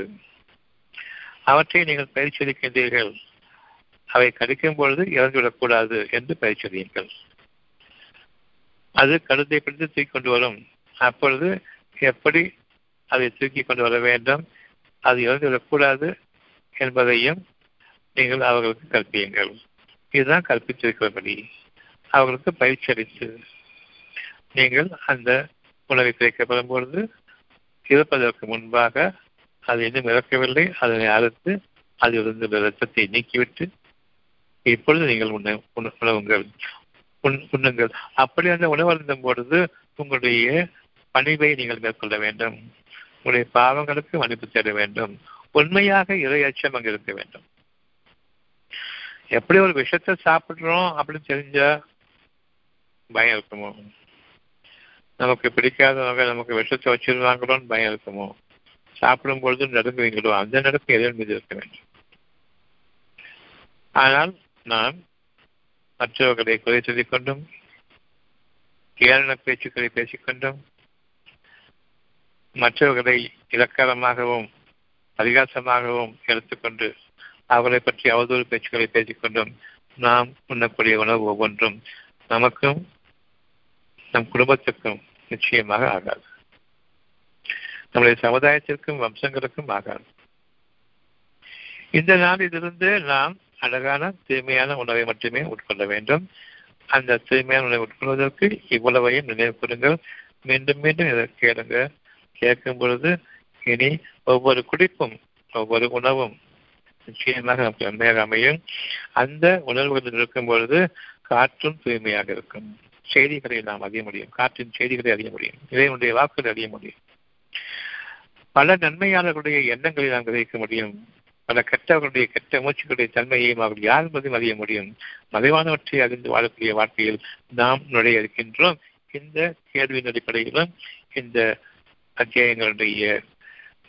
அவற்றை நீங்கள் பயிற்சி அளிக்கின்றீர்கள். அவை கடிக்கும் பொழுது இறந்துவிடக்கூடாது என்று பயிற்சி அளியுங்கள். அது கழுத்தை பிடித்து தூக்கி கொண்டு வரும். அப்பொழுது எப்படி அதை தூக்கி கொண்டு வர வேண்டும்? அது இறந்துவிடக்கூடாது என்பதையும் நீங்கள் அவர்களுக்கு கற்பியுங்கள். இதுதான் கற்பித்திருக்கிறபடி அவர்களுக்கு பயிற்சி அளித்து நீங்கள் அந்த உணவை கிடைக்கப்படும் பொழுது இறப்பதற்கு முன்பாக அது இன்னும் இறக்கவில்லை. அதனை அறுத்து அதில் இருந்துள்ள ரத்தத்தை நீக்கிவிட்டு இப்பொழுது நீங்கள் உண்ண உணவுங்கள். உண்ணுங்கள். அப்படி அந்த உணவு அருந்தும் பொழுது உங்களுடைய பணிவை நீங்கள் மேற்கொள்ள வேண்டும். உங்களுடைய பாவங்களுக்கு மன்னிப்பு தேட வேண்டும். உண்மையாக இறை அச்சம் அங்கு இருக்க வேண்டும். எப்படி ஒரு விஷத்தை சாப்பிடுறோம் அப்படின்னு தெரிஞ்சா பயம் இருக்குமோ? நமக்கு பிடிக்காதவங்க நமக்கு விஷத்தை வச்சிருந்தாங்களோன்னு பயம் இருக்குமோ? சாப்பிடும் பொழுது நடுங்குவீங்களோ? அந்த நடுக்கு எதிர் மீது இருக்க வேண்டும். ஆனால் நான் மற்றவர்களை குறை சொல்லிக் கொண்டும் ஏளன பேச்சுக்களை பேசிக்கொண்டும் மற்றவர்களை இலக்காரமாகவும் பரிகாசமாகவும் எடுத்துக்கொண்டு அவரை பற்றி அவதூறு பேச்சுக்களை பேசிக்கொண்டும் நாம் உண்ணக்கூடிய உணவு ஒவ்வொன்றும் நமக்கும் நம் குடும்பத்துக்கும் நிச்சயமாக ஆகாது. நம்முடைய சமுதாயத்திற்கும் வம்சங்களுக்கும் ஆகாது. இந்த நாளிலிருந்து நாம் அழகான தூய்மையான உணவை மட்டுமே உட்கொள்ள வேண்டும். அந்த தூய்மையான உணவை உட்கொள்வதற்கு இவ்வளவையும் நினைவு கூறுங்கள். மீண்டும் மீண்டும் இதை கேளுங்க கேட்கும் பொழுது இனி ஒவ்வொரு குடிப்பும் ஒவ்வொரு உணவும் நிச்சயமாக நமக்கு நன்மையாக அமையும். அந்த உணர்வுகள் இருக்கும் பொழுது காற்றும் தூய்மையாக இருக்கும். செய்திகளை நாம் அறிய முடியும். காற்றின் செய்திகளை அறிய முடியும். இதையுடைய வாக்குகளை அறிய முடியும். பல நன்மையாளர்களுடைய எண்ணங்களை நாம் கிரகிக்க முடியும். பல கெட்டவர்களுடைய கெட்ட மூச்சுக்களுடைய தன்மையையும் அவர்கள் யார் என்பதையும் அறிய முடியும். மறைவானவற்றை அறிந்து வாழக்கூடிய வாழ்க்கையில் நாம் நுழைய இருக்கின்றோம். இந்த கேள்வியின் அடிப்படையிலும் இந்த அத்தியாயங்களுடைய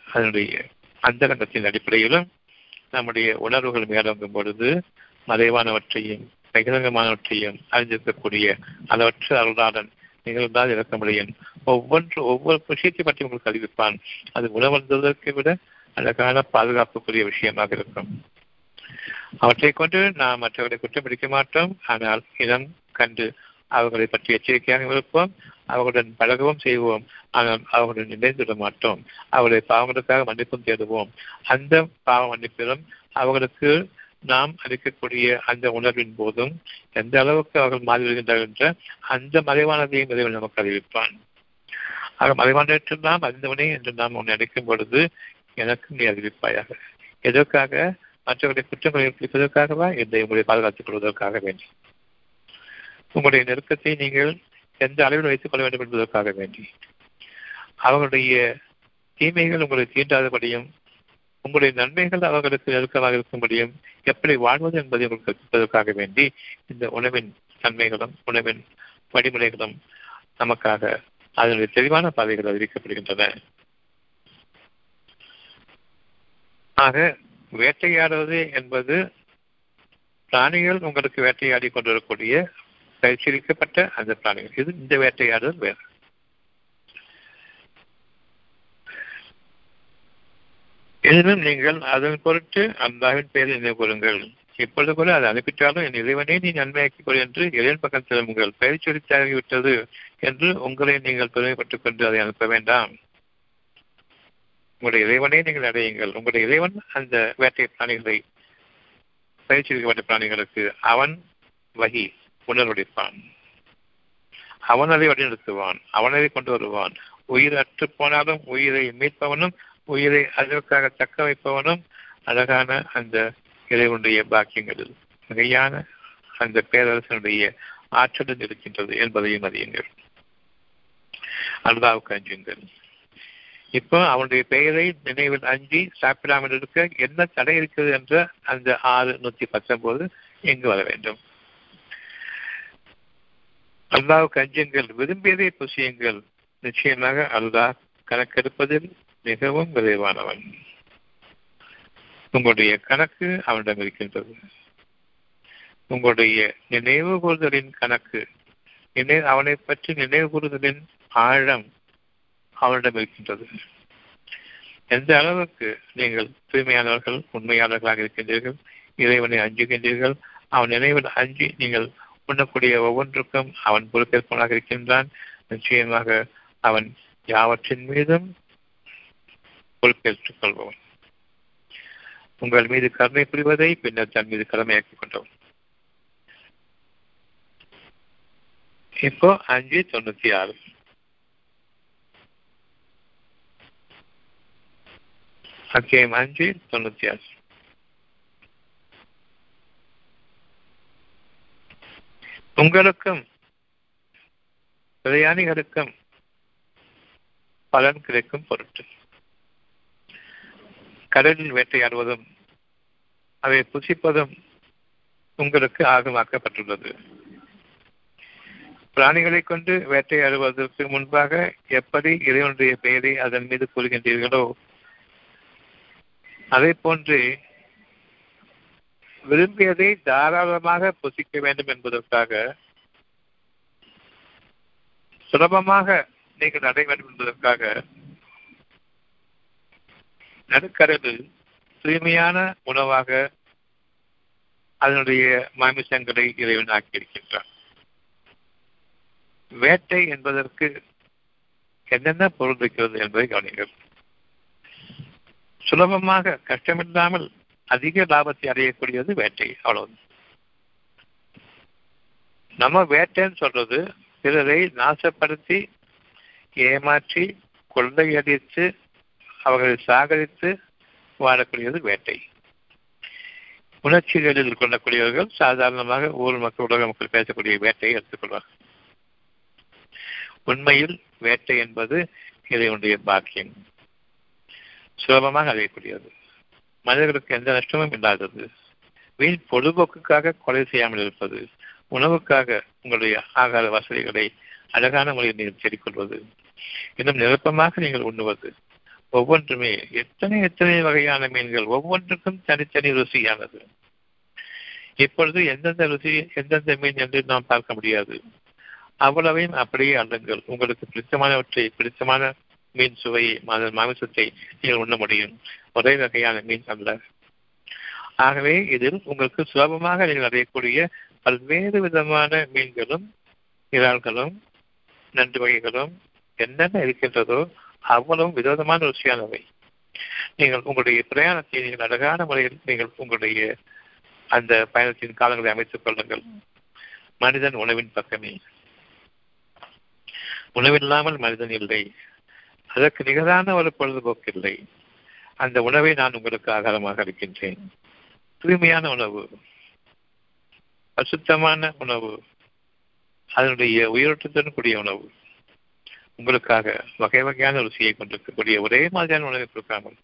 அதனுடைய அந்தரங்கத்தின் அடிப்படையிலும் நம்முடைய உணர்வுகள் மேலோங்கும் பொழுது மறைவானவற்றையும் பகிரங்கமானவற்றையும் அறிஞ்சிருக்கக்கூடிய அளவற்ற அருளாளன் நிகழ்ந்தால் இறக்க முடியும். ஒவ்வொன்று ஒவ்வொரு விஷயத்தை பற்றி உங்களுக்கு அறிவிப்பான். அது உணவருந்துவதற்கு விட அழகான பாதுகாப்புக்குரிய விஷயமாக இருக்கும். அவற்றை கொண்டு நாம் மற்றவர்களை குற்றம் பிடிக்க மாட்டோம். ஆனால் இனம் கண்டு அவர்களை பற்றி எச்சரிக்கையாக இருப்போம் அவர்களுடன் பழகவும் செய்வோம். ஆனால் அவர்களுடன் இணைந்துவிட மாட்டோம். அவர்களை பாவங்களுக்காக மன்னிப்பும் தேடுவோம். அந்த பாவ மன்னிப்பிலும் அவர்களுக்கு நாம் அளிக்கக்கூடிய அந்த உணர்வின் போதும் எந்த அளவுக்கு அவர்கள் மாறி வருகின்றார்கள் என்ற அந்த மறைவானதையும் இறைவன் நமக்கு அறிவிப்பான். ஆக மறைவானவற்றெல்லாம் அறிந்தவனே என்று நாம் உன்னை அழைக்கும் பொழுது எனக்கும் நீ அறிவிப்பாயாக. எதற்காக? மற்றவர்களை குற்றங்களை பிடிப்பதற்காகவா இதை உங்களை பாதுகாத்துக் கொள்வதற்காக வேண்டும். உங்களுடைய நெருக்கத்தை நீங்கள் எந்த அளவில் வைத்துக் கொள்ள வேண்டும் என்பதற்காக வேண்டி. அவர்களுடைய தீமைகள் உங்களை தீண்டாதபடியும் உங்களுடைய நன்மைகள் அவர்களுக்கு நெருக்கமாக இருக்கும்படியும் எப்படி வாழ்வது என்பதை உங்களுக்கு கற்பிப்பதற்காக வேண்டி இந்த உணவின் தன்மைகளும் உணவின் வழிமுறைகளும் நமக்காக அதனுடைய தெளிவான பாதைகள் அறிவிக்கப்படுகின்றன. ஆக வேட்டையாடுவது என்பது பிராணிகள் உங்களுக்கு வேட்டையாடி கொண்டிருக்கக்கூடிய பயிற்சியளிக்கப்பட்ட அந்த பிராணிகள். இது இந்த வேட்டையாடுதல் வேறு. எனினும் நீங்கள் அதன் பொருட்டு அல்லாவின் பெயரை நினைவு கொள்ளுங்கள் இப்பொழுது கூட அதை அனுப்பிட்டாலும் என் இறைவனே நீ நன்மையாக்கிக் கொள் என்று இளையன் பக்கம் திரும்புங்கள் பயிற்சியளித்தாகிவிட்டது என்று உங்களை நீங்கள் பெருமைப்பட்டுக் கொண்டு அதை அனுப்ப வேண்டாம். உங்களுடைய இறைவனே நீங்கள் அடையுங்கள். உங்களுடைய இறைவன் அந்த வேட்டை பிராணிகளை பயிற்சியளிக்கப்பட்ட பிராணிகளுக்கு அவன் வகி. உணர்வடிப்பான் அவனதை வழிநடத்துவான் அவனதை கொண்டு வருவான். உயிர் அற்று போனாலும் உயிரை மீட்பவனும் உயிரை அதற்காக தக்க வைப்பவனும் அழகான அந்த இறைவனுடைய பாக்கியங்களில் மிகையான அந்த பேரரசனுடைய ஆற்றலில் இருக்கின்றது என்பதையும் அறியுங்கள். அல்லாவுக்கு அஞ்சுங்கள். இப்போ அவனுடைய பெயரை நினைவில் அஞ்சி சாப்பிடாமல் இருக்க என்ன தடை இருக்கிறது என்ற அந்த ஆறு நூத்தி பத்தொன்பது இங்கு வர வேண்டும். அல்லாவுக்கு அஞ்சுங்கள் விரும்பியதை புசியுங்கள். நிச்சயமாக அல்லாஹ் கணக்கெடுப்பதில் மிகவும் விரைவானவன். உங்களுடைய கணக்கு அவனிடம் இருக்கின்றது. உங்களுடைய நினைவு கூறுதலின் கணக்கு நினை அவனை பற்றி நினைவு கூறுதலின் ஆழம் அவனிடம் இருக்கின்றது. எந்த அளவுக்கு நீங்கள் தூய்மையானவர்கள் உண்மையாளர்களாக இருக்கின்றீர்கள் இறைவனை அஞ்சுகின்றீர்கள் அவன் நினைவில் அஞ்சி நீங்கள் உண்ணக்கூடிய ஒவ்வொன்றுக்கும் அவன் பொறுப்பேற்பவனாக இருக்கின்றான். நிச்சயமாக அவன் யாவற்றின் மீதும் பொறுப்பேற்றுக் கொள்பவன். உங்கள் மீது கருணை புரிவதை பின்னர் தன் மீது கடமையாக்கிக் கொண்டவன். இப்போ அஞ்சு தொண்ணூத்தி ஆறு. அத்தியாயம் அஞ்சு தொண்ணூத்தி ஆறு. உங்களுக்கும் பிரயாணிகளுக்கும் பலன் கிடைக்கும் பொருட்டு. கடலில் வேட்டையாடுவதும் அதை புசிப்பதும் உங்களுக்கு ஆகமாக்கப்பட்டுள்ளது. பிராணிகளை கொண்டு வேட்டையாடுவதற்கு முன்பாக எப்படி இறைவனுடைய பெயரை அதன் மீது கூறுகின்றீர்களோ அதே போன்று விரும்பியதை தாராளமாக புசிக்க வேண்டும் என்பதற்காக சுலபமாக நீங்கள் அடைய வேண்டும் என்பதற்காக நடுக்கடலில் தூய்மையான உணவாக அதனுடைய மாமிசங்களை இறைவன் ஆக்கியிருக்கின்றான். வேட்டை என்பதற்கு என்னென்ன பொருள் இருக்கிறது என்பதை கவனிங்கள் சுலபமாக கஷ்டமில்லாமல் அதிக லாபத்தை அடையக்கூடியது வேட்டை. அவ்வளவு நம்ம வேட்டைன்னு சொல்றது பிறரை நாசப்படுத்தி ஏமாற்றி கொள்ளையடித்து அவர்களை சாகரித்து வாழக்கூடியது வேட்டை. உணர்ச்சிகளில் கொள்ளக்கூடியவர்கள் சாதாரணமாக ஊர் மக்கள் உலக மக்கள் பேசக்கூடிய வேட்டையை எடுத்துக்கொள்வார்கள். உண்மையில் வேட்டை என்பது இதையுடைய பாக்கியம். சுலபமாக அடையக்கூடியது. மனிதர்களுக்கு எந்த நஷ்டமும் இல்லாதது. வீண் பொழுதுபோக்குக்காக கொலை செய்யாமல் இருப்பது உணவுக்காக உங்களுடைய ஆகார வசதிகளை அழகான முறையில் நீங்கள் தேடிக்கொள்வது இன்னும் நிரப்பமாக நீங்கள் உண்ணுவது. ஒவ்வொன்றுமே எத்தனை எத்தனை வகையான மீன்கள் ஒவ்வொன்றுக்கும் தனித்தனி ருசியானது. இப்பொழுது எந்தெந்த ருசி எந்தெந்த மீன் என்று நாம் பார்க்க முடியாது. அவ்வளவையும் அப்படியே அள்ளுங்கள். உங்களுக்கு பிடித்தமானவற்றை பிடித்தமான மீன் சுவையை மாமிசத்தை நீங்கள் உண்ண முடியும். ஒரே வகையான மீன் அல்ல. ஆகவே இதில் உங்களுக்கு சுலபமாக நீங்கள் அடையக்கூடிய பல்வேறு விதமான மீன்களும் இறால்களும் நண்டு வகைகளும் என்னென்ன இருக்கின்றதோ அவ்வளவு விதவிதமான ருசியானவை. நீங்கள் உங்களுடைய பிரயாணத்தை நீங்கள் அழகான முறையில் நீங்கள் உங்களுடைய அந்த பயணத்தின் காலங்களை அமைத்துக் கொள்ளுங்கள். மனிதன் உணவின் பக்கமே. உணவில்லாமல் மனிதன் இல்லை. அதற்கு நிகரான ஒரு பொழுதுபோக்கு இல்லை. அந்த உணவை நான் உங்களுக்கு ஆகாரமாக அளிக்கின்றேன். தூய்மையான உணவு அசுத்தமான உணவு அதனுடைய உயிரோட்டத்துடன் கூடிய உணவு. உங்களுக்காக வகை வகையான ருசியை கொண்டிருக்கக்கூடிய ஒரே மாதிரியான உணவை கொடுக்காமல்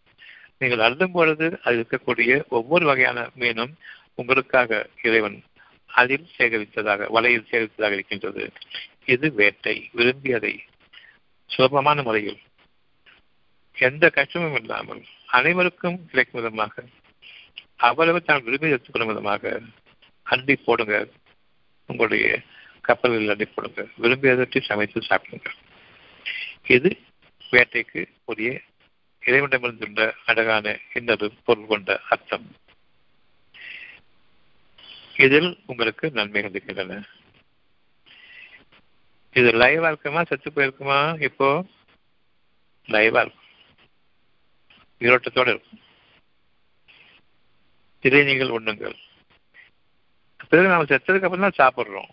நீங்கள் அருந்தும் பொழுது அது இருக்கக்கூடிய ஒவ்வொரு வகையான மீனும் உங்களுக்காக இறைவன் அதில் சேகரித்ததாக வலையில் சேகரித்ததாக இருக்கின்றது. இது வேட்டை விரும்பியதை சுலபமான முறையில் எந்த கஷ்டமும் இல்லாமல் அனைவருக்கும் கிடைக்கும் விதமாக அவ்வளவு தான் விரும்பி எடுத்துக்கொள்ளும் விதமாக அண்டி போடுங்க. உங்களுடைய கப்பல்களில் அண்டி போடுங்க. விரும்பியதற்கு சமைத்து சாப்பிடுங்க. இது வேட்டைக்கு உரிய இறைவனிடமிருந்துள்ள அழகான இன்னொரு பொருள் கொண்ட அர்த்தம். இதில் உங்களுக்கு நன்மைகள் இருக்கின்றன. இது லைவா இருக்குமா? செத்து போயிருக்குமா? இப்போ லைவா இருக்கும். ஈரோட்டத்தோடு இருக்கும். இதை நீங்கள் உண்ணுங்கள். பிறகு நாம் செத்ததுக்கு அப்புறம் தான் சாப்பிடுறோம்.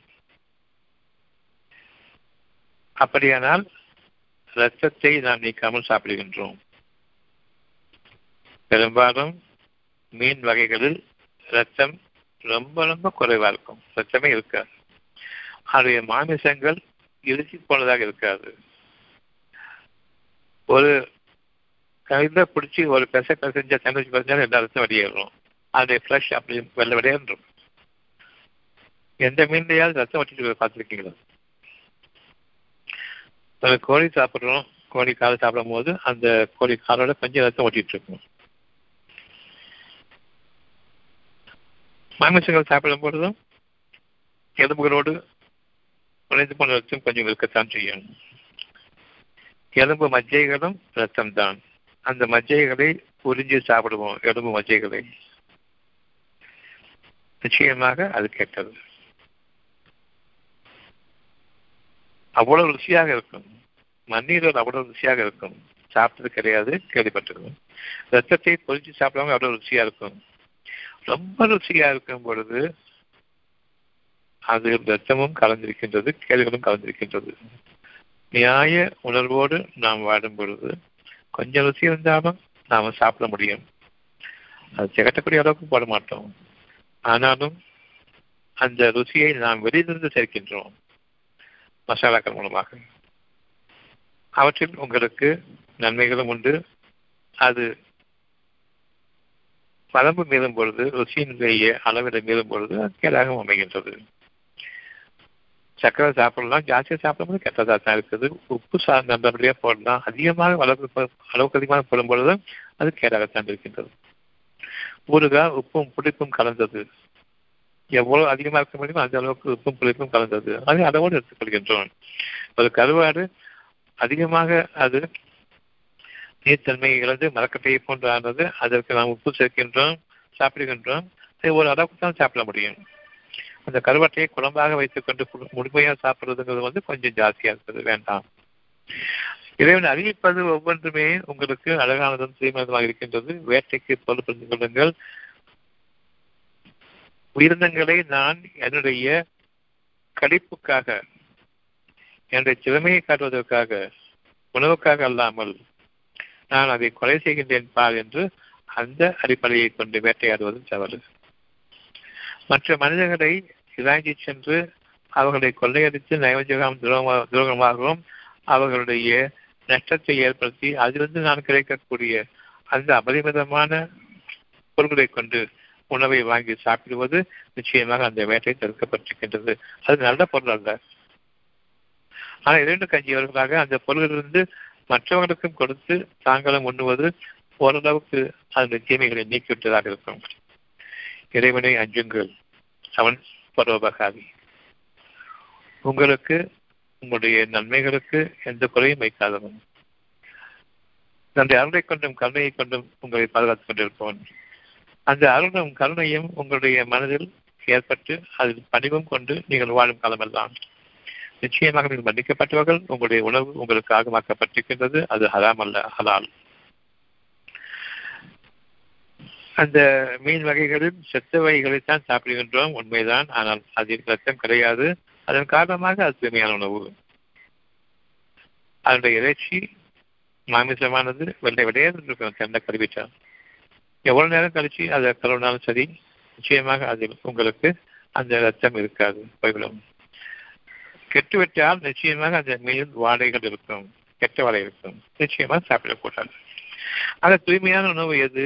அப்படியானால் ரத்தத்தை நாம் நீக்காமல் சாப்பிடுகின்றோம். பெரும்பாலும் மீன் வகைகளில் ரத்தம் ரொம்ப ரொம்ப குறைவாக இருக்கும். ரத்தமே இருக்காது. அதனுடைய மாமிசங்கள் இறுதி போனதாக இருக்காது. ஒரு கையில பிடிச்சி ஒரு பெச பெசஞ்ச சாண்ட்விச் பெசஞ்சாலும் எல்லா ரத்தம் வெளியேறும் அது ஃப்ரெஷ் அப்படி வெள்ள வெளியேறும் எந்த மீன்லையாவது ரத்தம் வச்சுட்டு பார்த்துருக்கீங்களா? நம்ம கோழி சாப்பிட்றோம். கோழி காலை சாப்பிடும் போது அந்த கோழி காலோட கொஞ்சம் ரத்தம் ஓட்டிட்டு இருக்கும். மாமிசங்கள் சாப்பிடும் பொழுதும் எலும்புகளோடு உழைந்து போன ரத்தம் கொஞ்சம் இருக்கத்தான் செய்யும். எலும்பு மஜ்ஜைகளும் ரத்தம் தான் அந்த மஜ்ஜைகளை உறிஞ்சி சாப்பிடுவோம் எலும்பு மஜ்ஜைகளை. நிச்சயமாக அது கெட்டது. அவ்வளவு ருசியாக இருக்கும். மண்ணீரல் அவ்வளவு ருசியாக இருக்கும். சாப்பிட்டது கிடையாது கேள்விப்பட்டிருக்கும் ரத்தத்தை பொறிச்சு சாப்பிடாம அவ்வளவு ருசியா இருக்கும். ரொம்ப ருசியா இருக்கும் பொழுது அது ரத்தமும் கலந்திருக்கின்றது கேள்விகளும் கலந்திருக்கின்றது. நியாய உணர்வோடு நாம் வாடும் பொழுது கொஞ்சம் ருசி இருந்தாலும் நாம சாப்பிட முடியும். அது திகட்டக்கூடிய அளவுக்கு போட மாட்டோம். ஆனாலும் அந்த ருசியை நாம் வெளியிலிருந்து சேர்க்கின்றோம். மசாலாக்கள் மூலமாக. அவற்றில் உங்களுக்கு நன்மைகளும் உண்டு. அது பரம்பு மீறும் பொழுது ருசியினுடைய அளவிட மீறும் பொழுது கேடாகவும் அமைகின்றது. சர்க்கரை சாப்பிடலாம் ஜாஸ்தியாக சாப்பிடும்போது கெட்டதாக தான் இருக்குது. உப்பு சா நல்லபடியாக போடலாம். அதிகமாக வளர்ப்பு அளவுக்கு அதிகமாக போடும் பொழுது அது கேடாகத்தான் இருக்கின்றது. ஊறுகாய் உப்பும் புளிப்பும் கலந்தது. எவ்வளவு அதிகமாக இருக்க முடியுமோ அந்த அளவுக்கு உப்பும் புளிப்பும் கலந்தது. அதை அளவோடு எடுத்துக்கொள்கின்றோம். ஒரு கருவாடு அதிகமாக அது நீர்த்தன்மை இழந்து மரக்கட்டையை போன்று ஆனது அதற்கு நாம் உப்பு சேர்க்கின்றோம் சாப்பிடுகின்றோம். அதை ஒரு அளவுக்கு தான் சாப்பிட முடியும். அந்த கருவாட்டையை குழம்பாக வைத்துக் கொண்டு முழுமையாக சாப்பிடுறதுங்கிறது வந்து கொஞ்சம் ஜாஸ்தியா இருக்கிறது வேண்டாம். இறைவன் அறிவிப்பது ஒவ்வொன்றுமே உங்களுக்கு அழகானதும் தூய்மையாக இருக்கின்றது. வேட்டைக்கு பொறுப்பு கொள்ளுங்கள். உயிரினங்களை நான் என்னுடைய கடிப்புக்காக என்னுடைய திறமையை காட்டுவதற்காக உணவுக்காக அல்லாமல் நான் அதை கொலை செய்கின்றேன் பார் என்று அந்த அடிப்படையை கொண்டு வேட்டையாடுவதும் தவறு. மற்ற மனிதர்களை இறங்கி சென்று அவர்களை கொள்ளையடித்து நயவஜகம் துரோகமாகவும் அவர்களுடைய நஷ்டத்தை ஏற்படுத்தி அதிலிருந்து நான் கிடைக்கக்கூடிய அந்த அபரிமிதமான பொருட்களை கொண்டு உணவை வாங்கி சாப்பிடுவது நிச்சயமாக அந்த வேட்டை தடுக்கப்பட்டிருக்கின்றது. அது நல்ல பொருள் அல்ல. ஆனால் இரண்டு கஞ்சியவர்களாக அந்த பொருளிலிருந்து மற்றவர்களுக்கும் கொடுத்து தாங்களும் உண்ணுவது ஓரளவுக்கு அந்த தீமைகளை நீக்கிவிட்டதாக இருக்கும். இறைவனை அஞ்சுங்கள். அவன் பரோபகாரி உங்களுக்கு உங்களுடைய நன்மைகளுக்கு எந்த குறையும் வைக்காதவன். தன்னுடைய அருளை கொண்டும் கருணையை கொண்டும் உங்களை பாதுகாத்துக் கொண்டிருப்பவன். அந்த அருளும் கருணையும் உங்களுடைய மனதில் ஏற்பட்டு அதில் பணிவும் கொண்டு நீங்கள் வாழும் காலமெல்லாம். நிச்சயமாக நீங்கள் மன்னிக்கப்பட்டவர்கள். உங்களுடைய உணவு உங்களுக்கு ஆகமாக்கப்பட்டிருக்கின்றது அது ஹராம் அல்ல ஹலால். அந்த மீன் வகைகளில் செத்த வகைகளைத்தான் சாப்பிடுகின்றோம். உண்மைதான். ஆனால் அதில் ரத்தம் கிடையாது. அதன் காரணமாக அது தூய்மையான உணவு. அதனுடைய இறைச்சி மாமிசமானது வெள்ளை விடையாது இருக்கும். தென்னை கருவிட்டால் எவ்வளவு நேரம் கழிச்சு அதை கழுவினாலும் சரி நிச்சயமாக அதில் உங்களுக்கு அந்த ரத்தம் இருக்காது. போய்விடும் கெட்டுவிட்டால் நிச்சயமாக அந்த மீன் வாடைகள் இருக்கும். கெட்ட வாடை இருக்கும். நிச்சயமாக சாப்பிடக்கூடாது. ஆக தூய்மையான உணவு எது?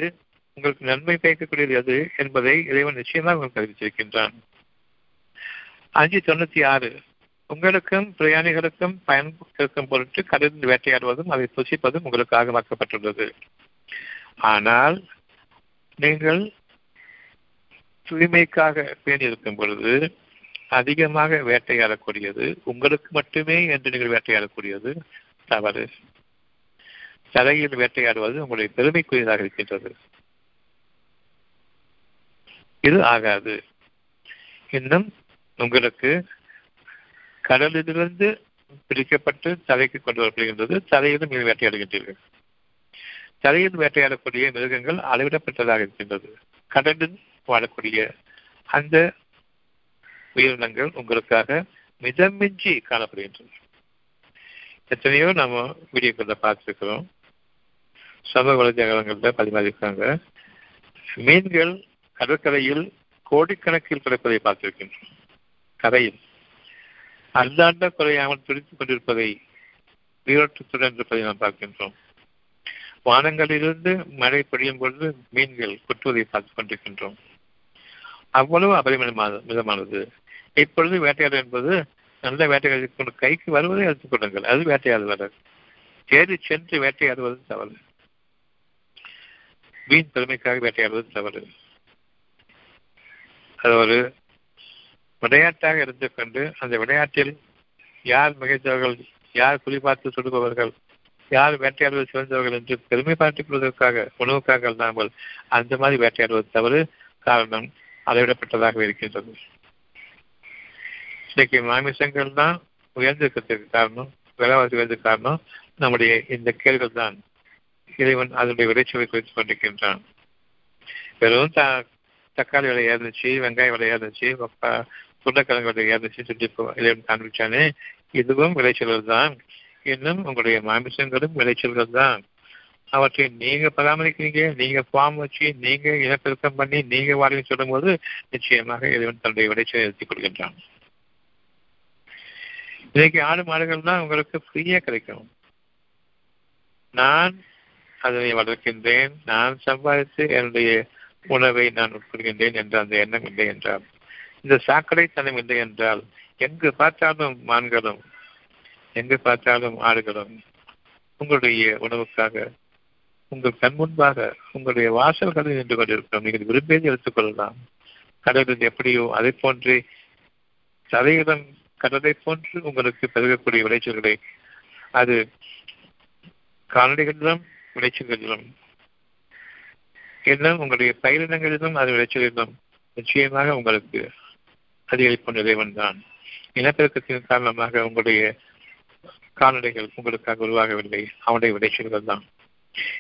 உங்களுக்கு நன்மை பயக்கக்கூடியது எது என்பதை இறைவன் நிச்சயமாக உங்களுக்கு அறிவித்திருக்கின்றான் அஞ்சு தொண்ணூத்தி ஆறு. உங்களுக்கும் பிரயாணிகளுக்கும் பயன் இருக்கும் பொருட்டு கடலில் வேட்டையாடுவதும் அதை புசிப்பதும் உங்களுக்காக ஆகமாக்கப்பட்டுள்ளது ஆனால் நீங்கள் தூய்மைக்காக பேணியிருக்கும் பொழுது அதிகமாக வேட்டையாடக்கூடியது உங்களுக்கு மட்டுமே என்று நீங்கள் வேட்டையாடக்கூடியது தவறு. தரையில் வேட்டையாடுவது உங்களுடைய பெருமைக்குரியதாக இருக்கின்றது. இது ஆகாது. இன்னும் உங்களுக்கு கடலிலிருந்து பிரிக்கப்பட்டு தலைக்கு கொண்டு வரப்படுகின்றது. தலையிலும் நீங்கள் வேட்டையாடுகின்றீர்கள். தலையில் வேட்டையாடக்கூடிய மிருகங்கள் அளவிடப்பட்டதாக இருக்கின்றது. கடலில் வாழக்கூடிய அந்த உயிரினங்கள் உங்களுக்காக மிதமிஞ்சி காணப்படுகின்றன. எத்தனையோ நம்ம வீடியோக்களில் பார்த்துருக்கிறோம். சமூக வலைதளங்கள்ல பதிவாதிருக்காங்க மீன்கள் கடற்கரையில் கோடிக்கணக்கில் கிடப்பதை பார்த்திருக்கின்றோம். கரையில். அந்தாண்ட குறையாமல் துடித்துக் கொண்டிருப்பதை உயிரோட்டத்துடன் இருப்பதை நாம் பார்க்கின்றோம். வானங்களிலிருந்து மழை பொழியும் பொழுது மீன்கள் கொட்டுவதை பார்த்துக் கொண்டிருக்கின்றோம். அவ்வளவு அபரிமிதமான மிதமானது. இப்பொழுது வேட்டையாடு என்பது நல்ல வேட்டையாடு. கொண்டு கைக்கு வருவதை எடுத்துக் கொள்ளுங்கள். அது வேட்டையாடுவது தேடி சென்று வேட்டையாடுவது தவறு. மீன் பெருமைக்காக வேட்டையாடுவது தவறு. அது ஒரு விளையாட்டாக இருந்து கொண்டு அந்த விளையாட்டில் யார் மிகைத்தவர்கள் யார் குறிபார்த்து சுடுபவர்கள் யார் வேட்டையாடுவது சிறந்தவர்கள் என்று பெருமை பார்த்துக் கொள்வதற்காக உணவுக்காக அல்லாமல் அந்த மாதிரி வேட்டையாடுவது தவறு. காரணம் அளவிடப்பட்டதாக இருக்கின்றது. இன்றைக்கு மாமிசங்கள் தான் உயர்ந்திருக்கிறதுக்கு காரணம் விலைவாசி உயர்ந்த காரணம். நம்முடைய இந்த கேள்விகள் தான் இறைவன் அதனுடைய விளைச்சலை குறித்துக் கொண்டிருக்கின்றான். வெறும் த தக்காளி விலை ஏறிச்சு வெங்காய விலை ஏறிச்சு உருளைக்கிழங்கு விலை ஏறிச்சு சொல்லி காண்பிச்சானே. இதுவும் விளைச்சல்கள் தான். இன்னும் உங்களுடைய மாமிசங்களும் விளைச்சல்கள் தான். அவற்றை நீங்க பராமரிக்கிறீங்க நீங்க ஃபார்ம் வச்சு நீங்க இனப்பெருக்கம் பண்ணி நீங்க வாழ்க்கை சொல்லும் போது நிச்சயமாக இறைவன் தன்னுடைய விளைச்சலை எழுதி கொள்கின்றான். இன்னைக்கு ஆடு மாடுகள் தான் உங்களுக்கு ஃப்ரீயா கிடைக்கும். நான் அதனை வளர்க்கின்றேன். நான் சம்பாதித்து என்னுடைய உணவை நான் உட்கொள்கின்றேன் என்ற அந்த எண்ணம் இல்லை என்றால் இந்த சாக்கடைத்தனம் இல்லை என்றால் எங்கு பார்த்தாலும் மான்களும் எங்கு பார்த்தாலும் ஆடுகளும் உங்களுடைய உணவுக்காக உங்கள் கண் முன்பாக உங்களுடைய வாசல்களில் நின்று கொண்டிருக்கிறோம். நீங்கள் விரும்பியதை எடுத்துக்கொள்ளலாம் கடலில் எப்படியோ அதை போன்று சதையிடம் கடலை போன்று உங்களுக்கு பெருகக்கூடிய விளைச்சல்களை அது கால்நடைகளிலும் விளைச்சல்களிலும் எல்லாம் உங்களுடைய பயிரினங்களிலும் அது விளைச்சலிலும் நிச்சயமாக உங்களுக்கு அதிகரிக்கும் இறைவன் தான். இனப்பெருக்கத்தின் காரணமாக உங்களுடைய கால்நடைகள் உங்களுக்காக உருவாகவில்லை. அவனுடைய விளைச்சல்கள் தான்.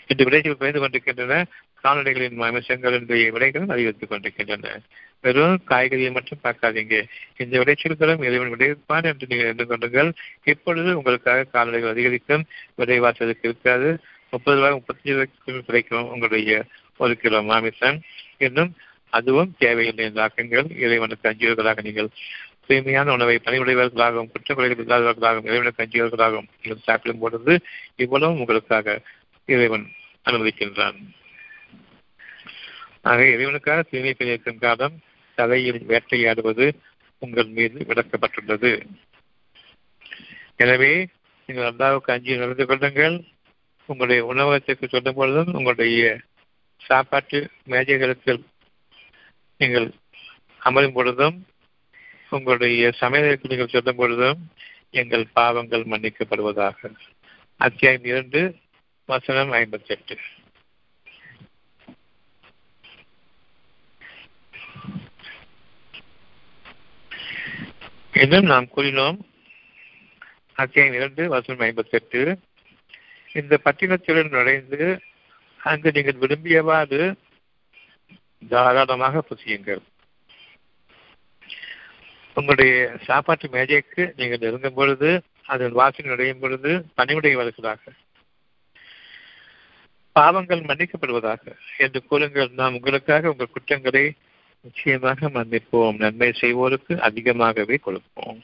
இந்த விளைச்சல் குறைந்து கொண்டிருக்கின்றன. கால்நடைகளின் மாமிசங்களினுடைய விலைகளும் அதிகரித்துக் கொண்டிருக்கின்றன. வெறும் காய்கறியை மட்டும் பார்க்காதீங்க. இந்த விளைச்சல்களும் இறைவன் விளைவிப்பான் என்று நீங்கள் இருந்து கொண்டுங்கள் இப்பொழுது உங்களுக்காக கால்நடைகள் அதிகரிக்கும். விலைவாசலுக்கு இருக்காது முப்பது ரூபாய் முப்பத்தஞ்சு ரூபாய்க்கு கிடைக்கும் உங்களுடைய ஒரு கிலோ மாமிசம் இன்னும் அதுவும் தேவையில்லை என்றாக்குங்கள் இறைவனுக்கு அஞ்சியவர்களாக நீங்கள் தூய்மையான உணவை பணிவுடையவர்களாகவும் குற்றக்குறைகள் இல்லாதவர்களாகவும் இறைவனுக்கு அஞ்சியவர்களாகவும் நீங்கள் சாப்பிடும் பொழுது இவ்வளவும் உங்களுக்காக இறைவன் அனுமதிக்கின்றான். ஆக இறைவனுக்காக தூய்மை பெற்றிருக்கும் காலம் தலையில் வேட்டையாடுவது உங்கள் மீது விளக்கப்பட்டுள்ளது எனவே நீங்கள் அல்லாவுக்கு அஞ்சி நடந்து கொள்ளுங்கள். உங்களுடைய உணவகத்திற்கு சொல்லும் பொழுதும் உங்களுடைய சாப்பாட்டு மேஜைகளுக்கு நீங்கள் அமரும் பொழுதும் உங்களுடைய சமையலுக்கு நீங்கள் சொல்லும் பொழுதும் எங்கள் பாவங்கள் மன்னிக்கப்படுவதாக. அத்தியாயம் இரண்டு வசனம் ஐம்பத்தி எட்டு இன்னும் நாம் கூறினோம் அத்தியாயம் இரண்டு வசனம் ஐம்பத்தி எட்டு இந்த பட்டினத்துடன் நுழைந்து அங்கு நீங்கள் விரும்பியவாறு தாராளமாக புசியுங்கள். உங்களுடைய சாப்பாட்டு மேஜைக்கு நீங்கள் நெருங்கும் பொழுது அதன் வாசல் நுழையும் பொழுது பணிவுடையவர்களாக பாவங்கள் மன்னிக்கப்படுவதாக என்று கூறுங்கள். நாம் உங்களுக்காக உங்கள் குற்றங்களை நிச்சயமாக மன்னிப்போம். நன்மை செய்வோருக்கு அதிகமாகவே கொடுப்போம்.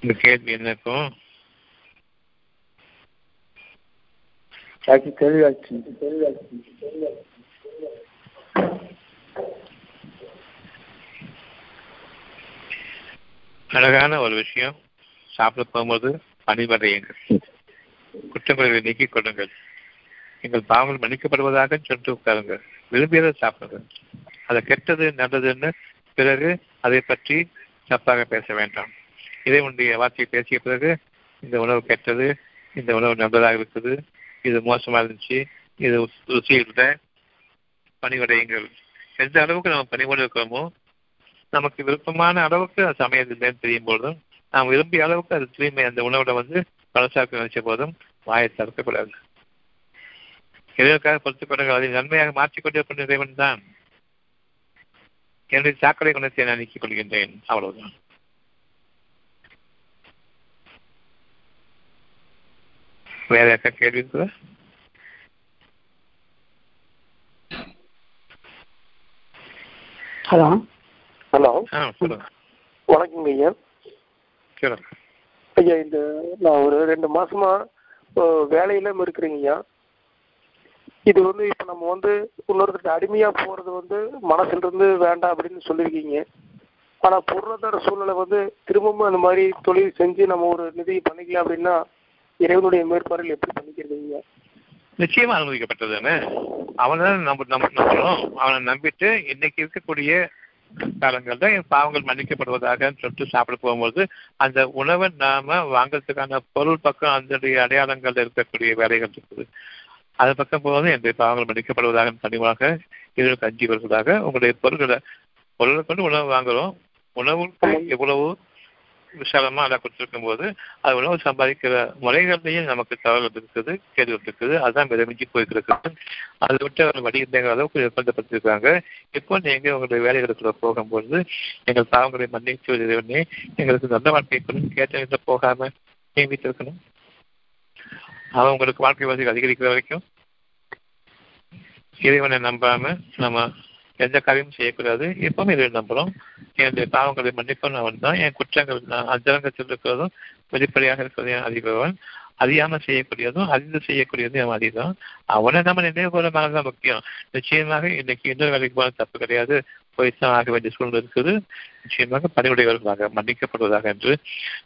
இந்த கேள்வி என்னக்கும்? கேள்வி தெளிவாச்சு அழகான ஒரு விஷயம். சாப்பிட போகும்போது பணிபடையுங்கள் குற்றங்களை நீக்கிக் கொள்ளுங்கள். எங்கள் பாவங்கள் மன்னிக்கப்படுவதாக சொல்லிட்டு உட்காருங்கள். விரும்பியதை சாப்பிடுங்கள். அது கெட்டது நல்லதுன்னு பிறகு அதை பற்றி தப்பாக பேச வேண்டாம். இதை உன்னுடைய வார்த்தையை பேசிய பிறகு இந்த உணவு கெட்டது இந்த உணவு நல்லதாக இருக்குது இது மோசமா இருந்துச்சு இது ருசி இல்லை பணிவடையுங்கள். எந்த அளவுக்கு நம்ம பணிவோடு இருக்கிறோமோ நமக்கு விருப்பமான அளவுக்கு அது சமையல் தெரியும் போதும் நாம் விரும்பிய அளவுக்கு அது தூய்மை அந்த உணவோட வந்து பழசாக்க நினைச்ச போதும் வாயை தடுக்கக்கூடாது எதற்காக பொறுத்துக் அதை நன்மையாக மாற்றிக்கொண்டே கொண்ட இறைவன் தான். என்னுடைய சாக்கடை குணத்தை நான் நீக்கிக் கொள்கின்றேன். அவ்வளவுதான். வேற யாருக்கா கேள்வி இருக்குதா? ஹலோ. ஹலோ. வணக்கங்க ஐயா. சொல்லுங்க ஐயா இந்த நான் ஒரு ரெண்டு மாசமா வேலையில இருக்கிறேங்க ஐயா. இது வந்து இப்ப நம்ம வந்து இன்னொருத்தருக்கு அடிமையா போறது வந்து மனசுல இருந்து வேண்டாம் அப்படின்னு சொல்லியிருக்கீங்க. ஆனா பொருளாதார சூழ்நிலை வந்து திரும்பவும் அந்த மாதிரி தொழில் செஞ்சு நம்ம ஒரு நிதி பண்ணிக்கலாம் அப்படின்னா இறைவனுடைய மேற்பார்வையில் எப்படி பண்ணிக்கிறதுங்க? நிச்சயமா அனுமதிக்கப்பட்டதுன்னு அவனை நம்ம நம்ம நம்பணும். அவனை நம்பிட்டு இன்னைக்கு இருக்கக்கூடிய காலங்கள்ல என் பாவங்கள் மன்னிக்கப்படுவதாக சொல்லிட்டு சாப்பிட போகும்போது அந்த உணவை நாம வாங்கறதுக்கான பொருள் பக்கம் அதனுடைய அடையாளங்கள் இருக்கக்கூடிய வேலைகள் இருக்குது. அது பக்கம் போகும்போது என்னுடைய பாவங்கள் மன்னிக்கப்படுவதாக பணிவாக இதற்கு அஞ்சு வருவதாக உங்களுடைய பொருள்களை பொருளை கொண்டு உணவு வாங்குறோம். உணவுக்கு எவ்வளவு விசாலமா அதை கொடுத்துருக்கும் போது அது உணவு சம்பாதிக்கிற முறைகள்லையும் நமக்கு தகவல் இருக்குது கேள்வி இருக்குது. அதுதான் மிதமிஞ்சி போய்க்கிருக்கு அதை விட்டு அவர் வடிகின்ற அளவுக்கு நிர்பந்தப்பட்டிருக்காங்க இப்போ நீங்க உங்களுடைய வேலைகளுக்குள்ள போகும்போது எங்கள் பாவங்களை மன்னிச்சு இறைவனே எங்களுக்கு நல்ல வாழ்க்கை கொடுன்னு கேட்ட போகாம நியமித்திருக்கணும் அவன் உங்களுக்கு வாழ்க்கை வசதி அதிகரிக்கிற வரைக்கும் இறைவனை நம்பாம நம்ம எந்த காரியமும் செய்யக்கூடாது. எப்பவுமே இதை நம்புறோம். என்னுடைய பாவங்களை மன்னிப்பவன் அவன் தான். என் குற்றங்கள் நான் அந்தரங்கத்தில் இருக்கிறதும் வெளிப்படையாக இருக்கிறதையும் அறிபவன். அறியாம செய்யக்கூடியதும் அறிந்து செய்யக்கூடியதும் அவன் அறிதான். அவனை நம்ம நினைவு போல தான் முக்கியம். நிச்சயமாக இன்னைக்கு இன்னொரு வேலைக்கு போன தப்பு கிடையாது. போய்தான் ஆக வேண்டிய சூழ்நிலை இருக்குது. நிச்சயமாக பணிவுடையவர்களாக மன்னிக்கப்படுவதாக என்று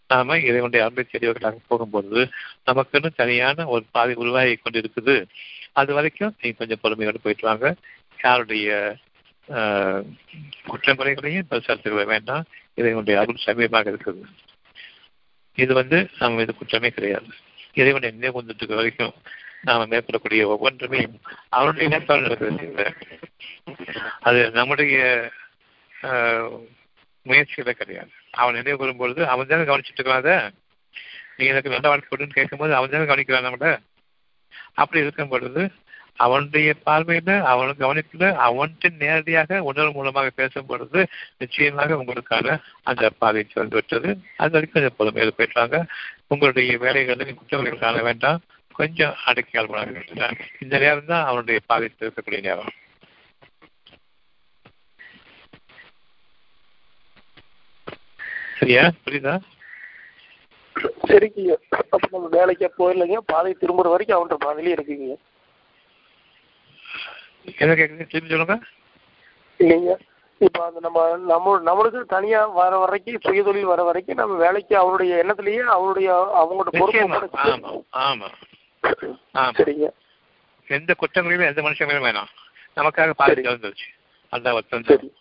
நாம இறைவனுடைய அன்பை தெரியவர்களாக போகும்பொழுது நமக்குன்னு தனியான ஒரு பாதை உருவாகி கொண்டிருக்குது. அது வரைக்கும் நீங்க கொஞ்சம் பொறுமையோடு போயிட்டு வாங்க. யாருடைய குற்றமுறைகளையும் பரிசீலித்துக்க வேண்டாம். இறைவனுடைய அருள் சமீபமாக இருக்குது இது வந்து நாம் இது குற்றமே கிடையாது. இறைவனை நினைவு கொண்டுட்டு வரைக்கும் நாம மேற்கொள்ளக்கூடிய ஒவ்வொன்றுமே அவனுடைய மேற்பாடு நடக்கிறது இல்லை அது நம்முடைய ஆஹ், முயற்சியில கிடையாது. அவன் நினைவு கூறும்பொழுது அவன் தானே கவனிச்சுட்டு இருக்கிறாத நீ எனக்கு நல்ல வாழ்க்கை கொடுன்னு கேட்கும்போது அவன் தானே கவனிக்கிறான் நம்மள? அப்படி இருக்கும் பொழுது அவனுடைய பார்வையில அவன் கவனிப்புல அவன்கிட்ட நேரடியாக உணர்வு மூலமாக பேசும் பொழுது நிச்சயமாக உங்களுக்கான அந்த பாதை சிறந்து விட்டது. அது வரைக்கும் கொஞ்சம் பொறுமையில் போயிட்டாங்க. உங்களுடைய வேலைகளை குற்றங்களை காண வேண்டாம். கொஞ்சம் அடக்கியால் இந்த நேரம் தான் அவனுடைய பாதித்து இருக்கக்கூடிய நேரம். சரியா? புரியுதா? சரிங்க நம்ம வேலைக்கே போயிடலைங்க. பாதை திரும்புற வரைக்கும் அவன்கிட்ட பாதையிலே இருக்குங்க என்ன கேட்குறீங்க திரும்பி சொல்லுங்க. இல்லைங்க இப்ப அந்த நம்ம நம்ம நம்மளுக்கு தனியா வர வரைக்கும் சுயதொழில் வர வரைக்கும் நம்ம வேலைக்கு அவருடைய எண்ணத்திலேயே அவருடைய அவங்களோட பொறுப்பு நிச்சயமா. ஒப்படைச்சிட்டு- ஆமா ஆமா. ஆமா. சரிங்க. எந்த குற்றங்களையும் எந்த மனுஷங்களையும் வேணாம். நமக்காக பாதி வந்துருச்சு அந்த ஒருத்தன் சரி.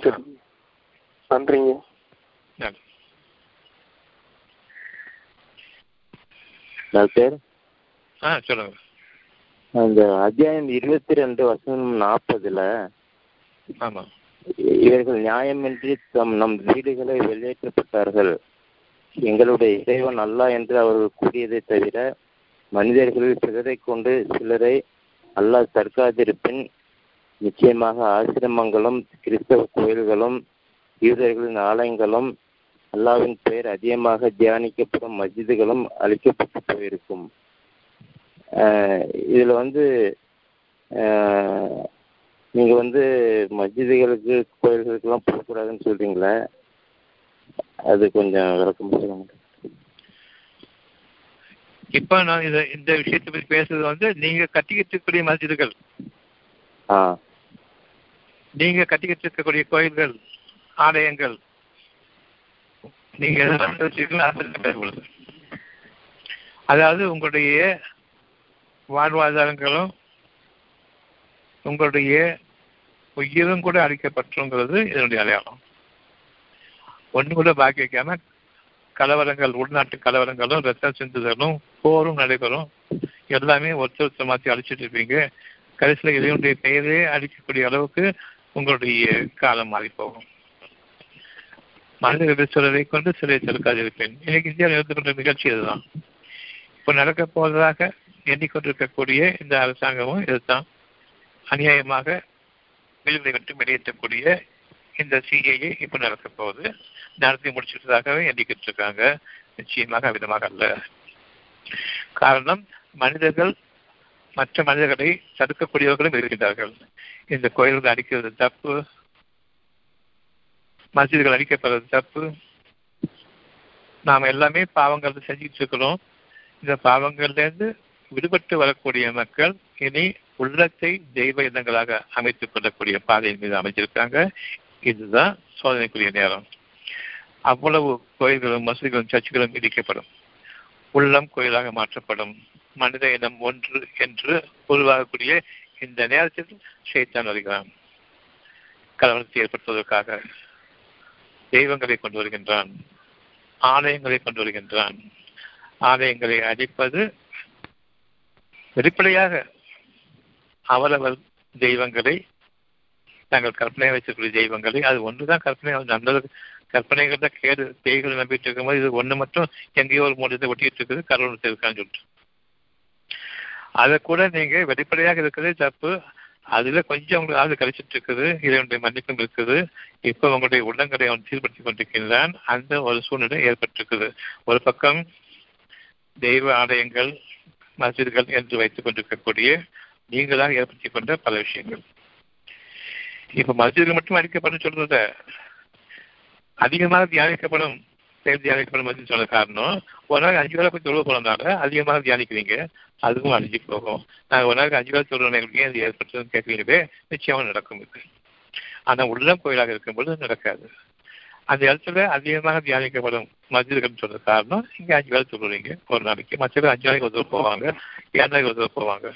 சரி. நன்றிங்க. நன்றி. டாக்டர் ஆ சொல்லுங்க. அந்த அத்தியாயம் இருபத்தி ரெண்டு வசனம் நாற்பதுல ஆமா. இவர்கள் நியாயமின்றி தம் நம் வீடுகளை வெளியேற்றப்பட்டார்கள். எங்களுடைய இறைவன் அல்லாஹ் என்று அவர்கள் கூறியதை தவிர மனிதர்களில் சிலரை கொண்டு சிலரை அல்லாஹ் தற்காத்திருப்பின் நிச்சயமாக ஆசிரமங்களும் கிறிஸ்தவ கோயில்களும் யூதர்களின் ஆலயங்களும் அல்லாவின் பெயர் அதிகமாக தியானிக்கப்படும் மஸ்ஜிதுகளும் அழிக்கப்பட்டு போயிருக்கும். இதுல வந்து ஆஹ் நீங்க வந்து மஸ்ஜிதுகளுக்கு கோயில்களுக்கெல்லாம் போகக்கூடாதுன்னு சொல்றீங்களே அது கொஞ்சம் விளக்கம் சொல்லுங்க. இப்ப நான் இத இந்த விஷயத்தை பத்தி பேசுறது வந்து நீங்க கட்டிக்கிட்டு இருக்கக்கூடிய மஸ்ஜிதுகள். ஆ. நீங்க கட்டிக்கிட்டு இருக்கக்கூடிய கோயில்கள் ஆலயங்கள். நீங்க எதெல்லாம் வச்சிருக்கீங்களோ அதெல்லாம் பேசக்கூடாது அதாவது உங்களுடைய வாழ்வாதாரங்களும் உங்களுடைய உயிரும் கூட அழிக்கப்பட்டுங்கிறது இதனுடைய அடையாளம். ஒன்று கூட பாக்கி வைக்காம கலவரங்கள் உள்நாட்டு கலவரங்களும் ரத்தம் சிந்துதலும் போரும் நடைபெறும். எல்லாமே ஒருத்தர் ஒருத்தர் மாற்றி அழிச்சிட்டு இருப்பீங்க. கடைசியில் இதனுடைய பெயரே அழிக்கக்கூடிய அளவுக்கு உங்களுடைய காலம் மாறி போகும் மனிதர்கள் சிலரை கொண்டு சிலை செலுக்காதிருப்பேன் இன்னைக்கு இந்தியாவில் இருந்து கொண்ட நிகழ்ச்சி இதுதான். இப்போ நடக்க போவதாக எண்ணிக்கொண்டிருக்கக்கூடிய இந்த அரசாங்கமும் இதுதான். அநியாயமாக விழுந்தை விட்டு வெளியேற்றக்கூடிய இந்த சிஏஏ இப்போ நடக்க போகுது. நடத்தி முடிச்சிட்டதாகவே எண்ணிக்கிட்டு இருக்காங்க நிச்சயமாக அவ்விதமாக அல்ல. காரணம் மனிதர்கள் மற்ற மனிதர்களை தடுக்கக்கூடியவர்களும் இருக்கின்றார்கள். இந்த கோயில்கள் அடிக்கிறது தப்பு. மசிதிகள் அடிக்கப்படுறது தப்பு. நாம் எல்லாமே பாவங்கள் செஞ்சுட்டு இருக்கிறோம். இந்த பாவங்கள்லேருந்து விடுபட்டு வரக்கூடிய மக்கள் இனி உள்ளத்தை தெய்வ இடங்களாக அமைத்துக் கொள்ளக்கூடிய பாதையின் மீது அமைச்சிருக்காங்க இதுதான் சோதனைக்குரிய நேரம். அவ்வளவு கோயில்களும் மசூதிகளும் சர்ச்சுகளும் இடிக்கப்படும். உள்ளம் கோயிலாக மாற்றப்படும். மனித இனம் ஒன்று என்று உருவாகக்கூடிய இந்த நேரத்தில் செய்தான் வருகிறான். கலவரத்தை ஏற்படுத்துவதற்காக தெய்வங்களை கொண்டு வருகின்றான். ஆலயங்களை கொண்டு வருகின்றான். ஆலயங்களை அடிப்பது வெளிப்படையாக அவரவர் தெய்வங்களை நாங்கள் கற்பனை வச்சிருக்கிற தெய்வங்களை அது ஒன்றுதான் கற்பனை நல்லது கற்பனைகள் தான் கேடு பேய்கள் நம்பிட்டு இருக்கும்போது இது ஒண்ணு மட்டும் எங்கேயோ ஒரு மூலத்தை ஒட்டிட்டு இருக்குது கடவுள் இருக்கான்னு சொல்லிட்டு. அதை கூட நீங்க வெளிப்படையாக இருக்கிறதே தப்பு. அதுல கொஞ்சம் உங்களுக்கு ஆள் கழிச்சிட்டு இருக்குது இதனுடைய மன்னிப்பும் இருக்குது. இப்ப உங்களுடைய உள்ளங்களை அவன் சீர்படுத்தி கொண்டிருக்கின்றான். அந்த ஒரு சூழ்நிலை ஏற்பட்டிருக்குது. ஒரு பக்கம் தெய்வ ஆலயங்கள் மசிதர்கள் என்று வைத்துக் கொண்டிருக்கக்கூடிய நீங்களாக ஏற்படுத்திக் கொண்ட பல விஷயங்கள். இப்ப மசிதர்கள் மட்டும் அழிக்கப்படும் சொல்றத அதிகமாக தியானிக்கப்படும் செயல் தியானிக்கப்படும் மசித் சொன்ன காரணம் ஒரு நாள் அஞ்சு வேலை போய் தொழுவ போனதால அதிகமாக தியானிக்கிறீங்க அதுவும் அழிஞ்சு போகும். நாங்கள் ஒரு நாள் அஞ்சு வேலை தொழுவணும் எங்களுக்கு ஏன் இது நிச்சயமாக நடக்கும் இது. ஆனால் உள்ளம் கோயிலாக இருக்கும்போது நடக்காது. அந்த இடத்துல அதிகமாக தியானிக்கப்படும் மஸ்ஜிதுகள் சொல்ற காரணம் இங்க அஞ்சு வேலை சொல்லுவீங்க ஒரு நாளைக்கு. மற்ற பேர் அஞ்சு நாளைக்கு ஒரு போவாங்க ஏழு நாளைக்கு ஒரு போவாங்க.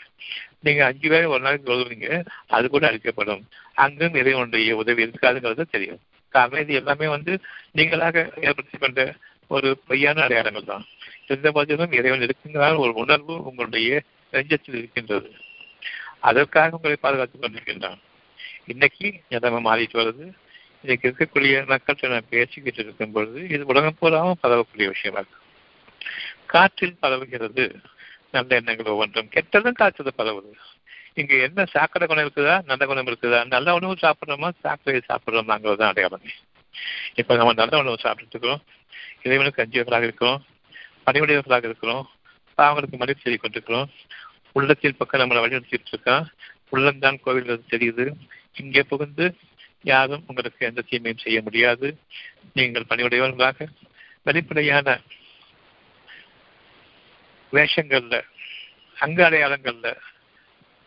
நீங்க அஞ்சு வேலை ஒரு நாளைக்கு சொல்லுவீங்க அது கூட அழிக்கப்படும். அங்கும் இறைவனுடைய உதவி இருக்காதுங்கிறது தெரியும். காரணம் இது எல்லாமே வந்து நீங்களாக ஏற்படுத்தி கொண்ட ஒரு பொய்யான அடையாளங்கள் தான். எந்த போதிலும் இறைவன் இருக்கின்றால் ஒரு உணர்வு உங்களுடைய நெஞ்சத்தில் இருக்கின்றது. அதற்காக உங்களை பாதுகாத்துக் கொண்டிருக்கின்றான். இன்னைக்கு நிலைமை மாறிட்டு வருது. இன்னைக்கு இருக்கக்கூடிய மக்கள்கிட்ட நான் பேசிக்கிட்டு இருக்கும் பொழுது இது உலகம் பூராவும் பரவக்கூடிய விஷயமா இருக்கு. காற்றில் பரவுகிறது. நல்ல எண்ணங்கள் ஒவ்வொன்றும். கெட்டதும் காற்றுல பரவுது. இங்க என்ன சாக்கடை குணம் இருக்குதா? நல்ல குணம் இருக்குதா? நல்ல உணவு சாப்பிட்றோமா? சாக்கடையை சாப்பிட்றோமாங்கிறது தான் அடையாளமே. இப்ப நம்ம நல்ல உணவு சாப்பிட்டு இருக்கிறோம் இறைவனுக்கு அஞ்சியவர்களாக இருக்கிறோம். பணிவுடையவர்களாக இருக்கிறோம். பாவங்களுக்கு மன்னிப்பு செய்து கொண்டிருக்கிறோம். உள்ளத்தின் பக்கம் நம்மளை வழிநடத்திட்டு இருக்கான். உள்ளம்தான் கோவில் தெரியுது. இங்கே புகுந்து யாரும் உங்களுக்கு எந்த தீமையும் செய்ய முடியாது. நீங்கள் பணிவுடையவர்களாக. வெளிப்படையான வேஷங்கள்ல அங்க அடையாளங்கள்ல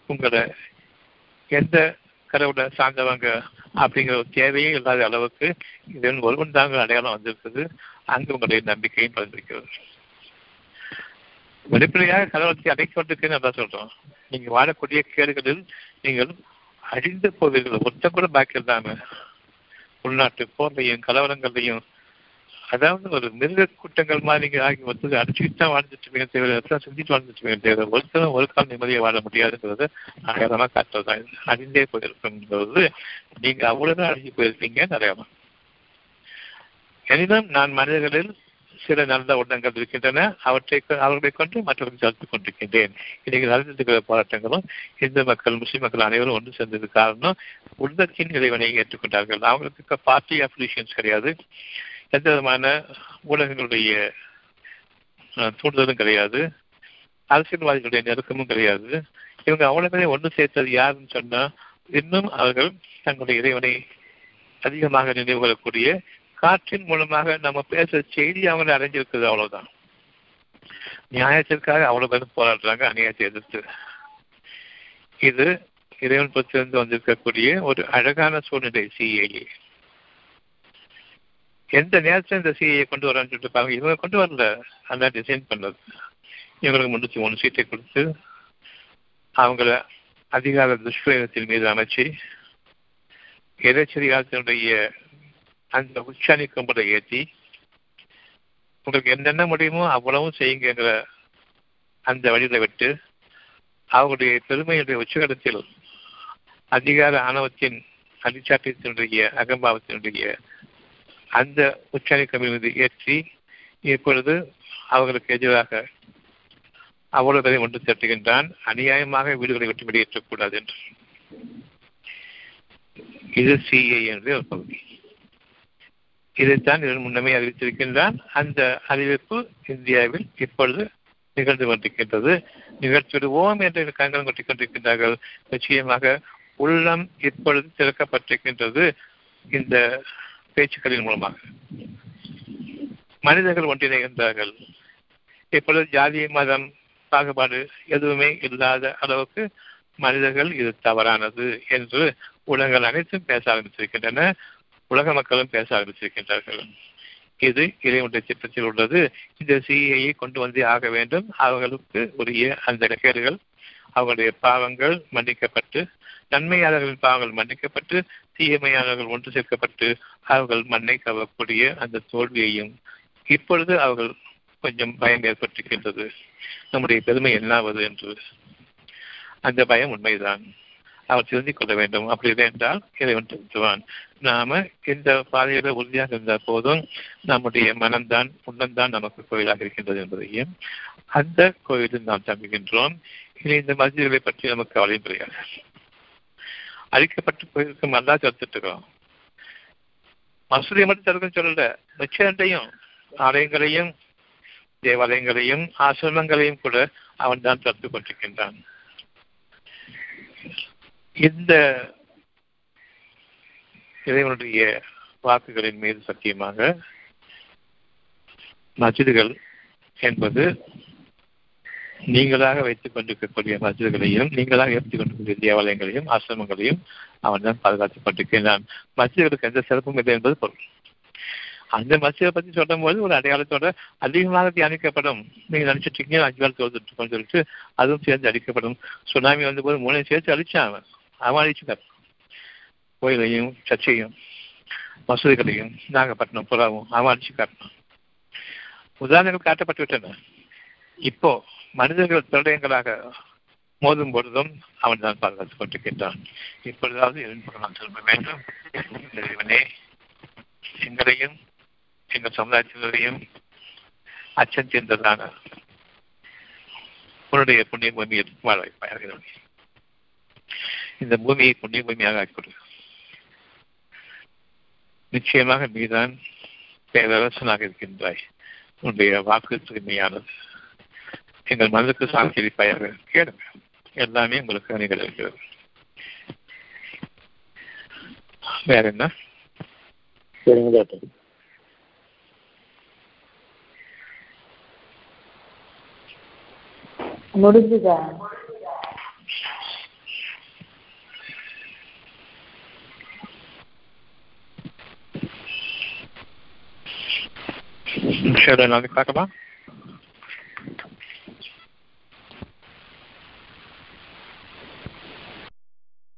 உங்களை எந்த கடவுளை சார்ந்தவங்க அப்படிங்கிற ஒரு தேவையே இல்லாத அளவுக்கு இதன் ஒருவன் தாங்க அடையாளம் வந்திருக்குது. அங்கு உங்களுடைய நம்பிக்கையும் பகிர்ந்திருக்கிறது வெளிப்படையாக கடவுளத்தை அடைக்கொண்டிருக்கேன்னு நல்லா சொல்றோம். நீங்க வாழக்கூடிய கேடுகளில் நீங்கள் அழிந்து போவீர்கள் ஒத்த கூட பாக்கி இல்லாம உள்நாட்டு போர்லையும் கலவரங்கள்லையும் அதாவது ஒரு மிருக கூட்டங்கள் மாதிரி ஆகி வந்து அடிச்சுக்கிட்டு தான் வாழ்ந்துட்டு தேவை செஞ்சுட்டு வாழ்ந்துட்டு தேவை ஒருத்தரும் ஒரு கால் நிம்மதியை வாழ முடியாதுங்கிறது அடையாளமா தான் அழிந்தே போயிருக்குங்கிறது நீங்க அவ்வளவுதான் அழிஞ்சு போயிருப்பீங்க அடையாளம் எனினும் நான் மனிதர்களில் சில நல்ல உள்ளங்கள் இருக்கின்றன. அவற்றை அவர்களை கொண்டு மற்றவர்கள் சேர்த்துக் கொண்டிருக்கின்றேன். இன்னைக்கு நடந்திருக்கிற போராட்டங்களும் இந்து மக்கள் முஸ்லிம் மக்கள் அனைவரும் ஒன்று சேர்ந்தது காரணம் உள்ளத்தின் இறைவனை ஏற்றுக்கொண்டார்கள். அவங்களுக்கு பார்ட்டி அப்ளிகேஷன்ஸ் கிடையாது. எந்த விதமான ஊடகங்களுடைய தூண்டுதலும் கிடையாது. அரசியல்வாதிகளுடைய நெருக்கமும் கிடையாது. இவங்க அவ்வளவு ஒன்று சேர்த்தது யாருன்னு சொன்னா இன்னும் அவர்கள் தங்களுடைய இறைவனை அதிகமாக நினைவு கொள்ளக்கூடிய காற்றின் மூலமாக நம்ம பேசுற செய்தி அவங்க அடைஞ்சிருக்குது அவ்வளவுதான். நியாயத்திற்காக அவ்வளவு பேரும் போராடுறாங்க அநியாயத்தை எதிர்த்து. இது இறைவன் பத்திலிருந்து வந்திருக்கக்கூடிய ஒரு அழகான சூழ்நிலை சிஏஏ எந்த நேரத்தில் இந்த சிஏ கொண்டு வரான்னு சொல்லிட்டு பாருங்க. இவங்க கொண்டு வரல. அந்த டிசைன் பண்ணது. இவங்களுக்கு முன்னூத்தி மூணு சீட்டை கொடுத்து அவங்கள அதிகார துஷ்பிரயோகத்தின் மீது அமைச்சு எதிர்ச்சரியாத்தினுடைய அந்த உச்சாணி கும்பலை ஏற்றி உங்களுக்கு என்னென்ன முடியுமோ அவ்வளவும் செய்யுங்கிற அந்த வழியில விட்டு அவருடைய பெருமையுடைய உச்சகடத்தில் அதிகார ஆணவத்தின் அதிச்சாட்டியத்தினுடைய அகம்பாவத்தினுடைய அந்த உச்சாணி கம்பி மீது ஏற்றி இப்பொழுது அவர்களுக்கு எதிராக அவ்வளவு பேரை ஒன்று திரட்டுகின்றான். அநியாயமாக வீடுகளை விட்டு வெளியேற்றக்கூடாது என்று. இது சிஏ என்ற ஒரு பகுதி. இதைத்தான் இதன் முன்னமே அறிவித்திருக்கின்றான். அந்த அறிவிப்பு இந்தியாவில் இப்பொழுது நிகழ்ந்து கொண்டிருக்கின்றது. நிகழ்த்திவிடுவோம் என்று கண்கள் கொட்டிக் கொண்டிருக்கின்றார்கள். நிச்சயமாக உள்ளம் இப்பொழுது திறக்கப்பட்டிருக்கின்றது இந்த பேச்சுக்களின் மூலமாக. மனிதர்கள் ஒன்றிணைகின்றார்கள். இப்பொழுது ஜாதி மதம் பாகுபாடு எதுவுமே இல்லாத அளவுக்கு மனிதர்கள் இது தவறானது என்று உலகங்கள் அனைத்தும் பேச ஆரம்பித்திருக்கின்றன. உலக மக்களும் பேச ஆரம்பிச்சிருக்கின்றார்கள். இது இறைவனுடைய திட்டத்தில் உள்ளது. இந்த சிஐயை கொண்டு வந்தே ஆக வேண்டும். அவர்களுக்கு உரிய அந்த கேடுகள் அவர்களுடைய பாவங்கள் மன்னிக்கப்பட்டு நன்மையாளர்களின் பாவங்கள் மன்னிக்கப்பட்டு தீயமையாளர்கள் ஒன்று சேர்க்கப்பட்டு அவர்கள் மண்ணை கவக்கூடிய அந்த தோல்வியையும் இப்பொழுது அவர்கள் கொஞ்சம் பயம் ஏற்பட்டிருக்கின்றது. நம்முடைய பெருமை என்னாவது என்று. அந்த பயம் உண்மைதான். அவர் திருந்திக் கொள்ள வேண்டும். அப்படி இல்லை என்றால் இறைவன் திருத்துவான் நாம இந்த பாதையில உறுதியாக இருந்தால் போதும். நம்முடைய மனம்தான் உள்ளம்தான் நமக்கு கோயிலாக இருக்கின்றது என்பதையும் அந்த கோயிலில் நாம் தங்குகின்றோம். இனி இந்த மசிதிகளை பற்றி நமக்கு கவலையும் கிடையாது. அழிக்கப்பட்டு போயிருக்கும் நல்லா தடுத்துட்டு இருக்கிறோம் மசூதியை மட்டும் தடுக்க சொல்லல. நிச்சயத்தையும் ஆலயங்களையும் தேவாலயங்களையும் ஆசிரமங்களையும் கூட அவன் தான் தடுத்து கொண்டிருக்கின்றான். இந்த இறைவனுடைய வாக்குகளின் மீது சத்தியமாக மசிதுகள் என்பது நீங்களாக வைத்துக் கொண்டிருக்கக்கூடிய மசிதுகளையும் நீங்களாக ஏற்றுக் கொண்டிருக்கிற தேவாலயங்களையும் ஆசிரமங்களையும் அவன் தான் பாதுகாத்துக் கொண்டிருக்கிறான் மசிதுகளுக்கு எந்த சிறப்பும் இல்லை என்பது பொருள். அந்த மசிதை பத்தி சொல்லும் போது ஒரு அடையாளத்தோட அதிகமாக தியானிக்கப்படும். நீங்க நினைச்சிட்டு இருக்கீங்க அஞ்சு நாள் சொல்லிட்டு அதுவும் சேர்ந்து அழிக்கப்படும் சுனாமி வந்த போது மூணு சேர்த்து அழிச்சான் அவன். அவன் கோயிலையும் சர்ச்சையும் மசூதிகளையும் நாகப்பட்டினம் புறாவும் அவன் காட்டணும் உதாரணங்கள் காட்டப்பட்டு விட்டன இப்போ மனிதர்கள் பிரளயங்களாக மோதும் பொழுதும் அவன் தான் பாதுகாத்துக் கொண்டிருக்கின்றான். இப்பொழுதாவது நான் திரும்ப வேண்டும். இறைவனே எங்களையும் எங்கள் சமுதாயத்தினரையும் அச்சம் சேர்ந்ததான உன்னுடைய புண்ணிய பூமியில் வாழ வைப்பார்கள் இந்த பூமியை புண்ணிய பூமியாக ஆக்கிக்கொடு நிச்சயமாக நீதான் பேரரசனாக இருக்கின்றாய். உன்னுடைய வாக்கு தூய்மையானது. எங்கள் மனதுக்கு சாந்தி அளிப்பாயாக கேளுங்க. எல்லாமே உங்களுக்கு நிகழ்கிறது வேற என்ன? சரிங்க டாக்டர். முடிஞ்சுதா? Should I'll be back about.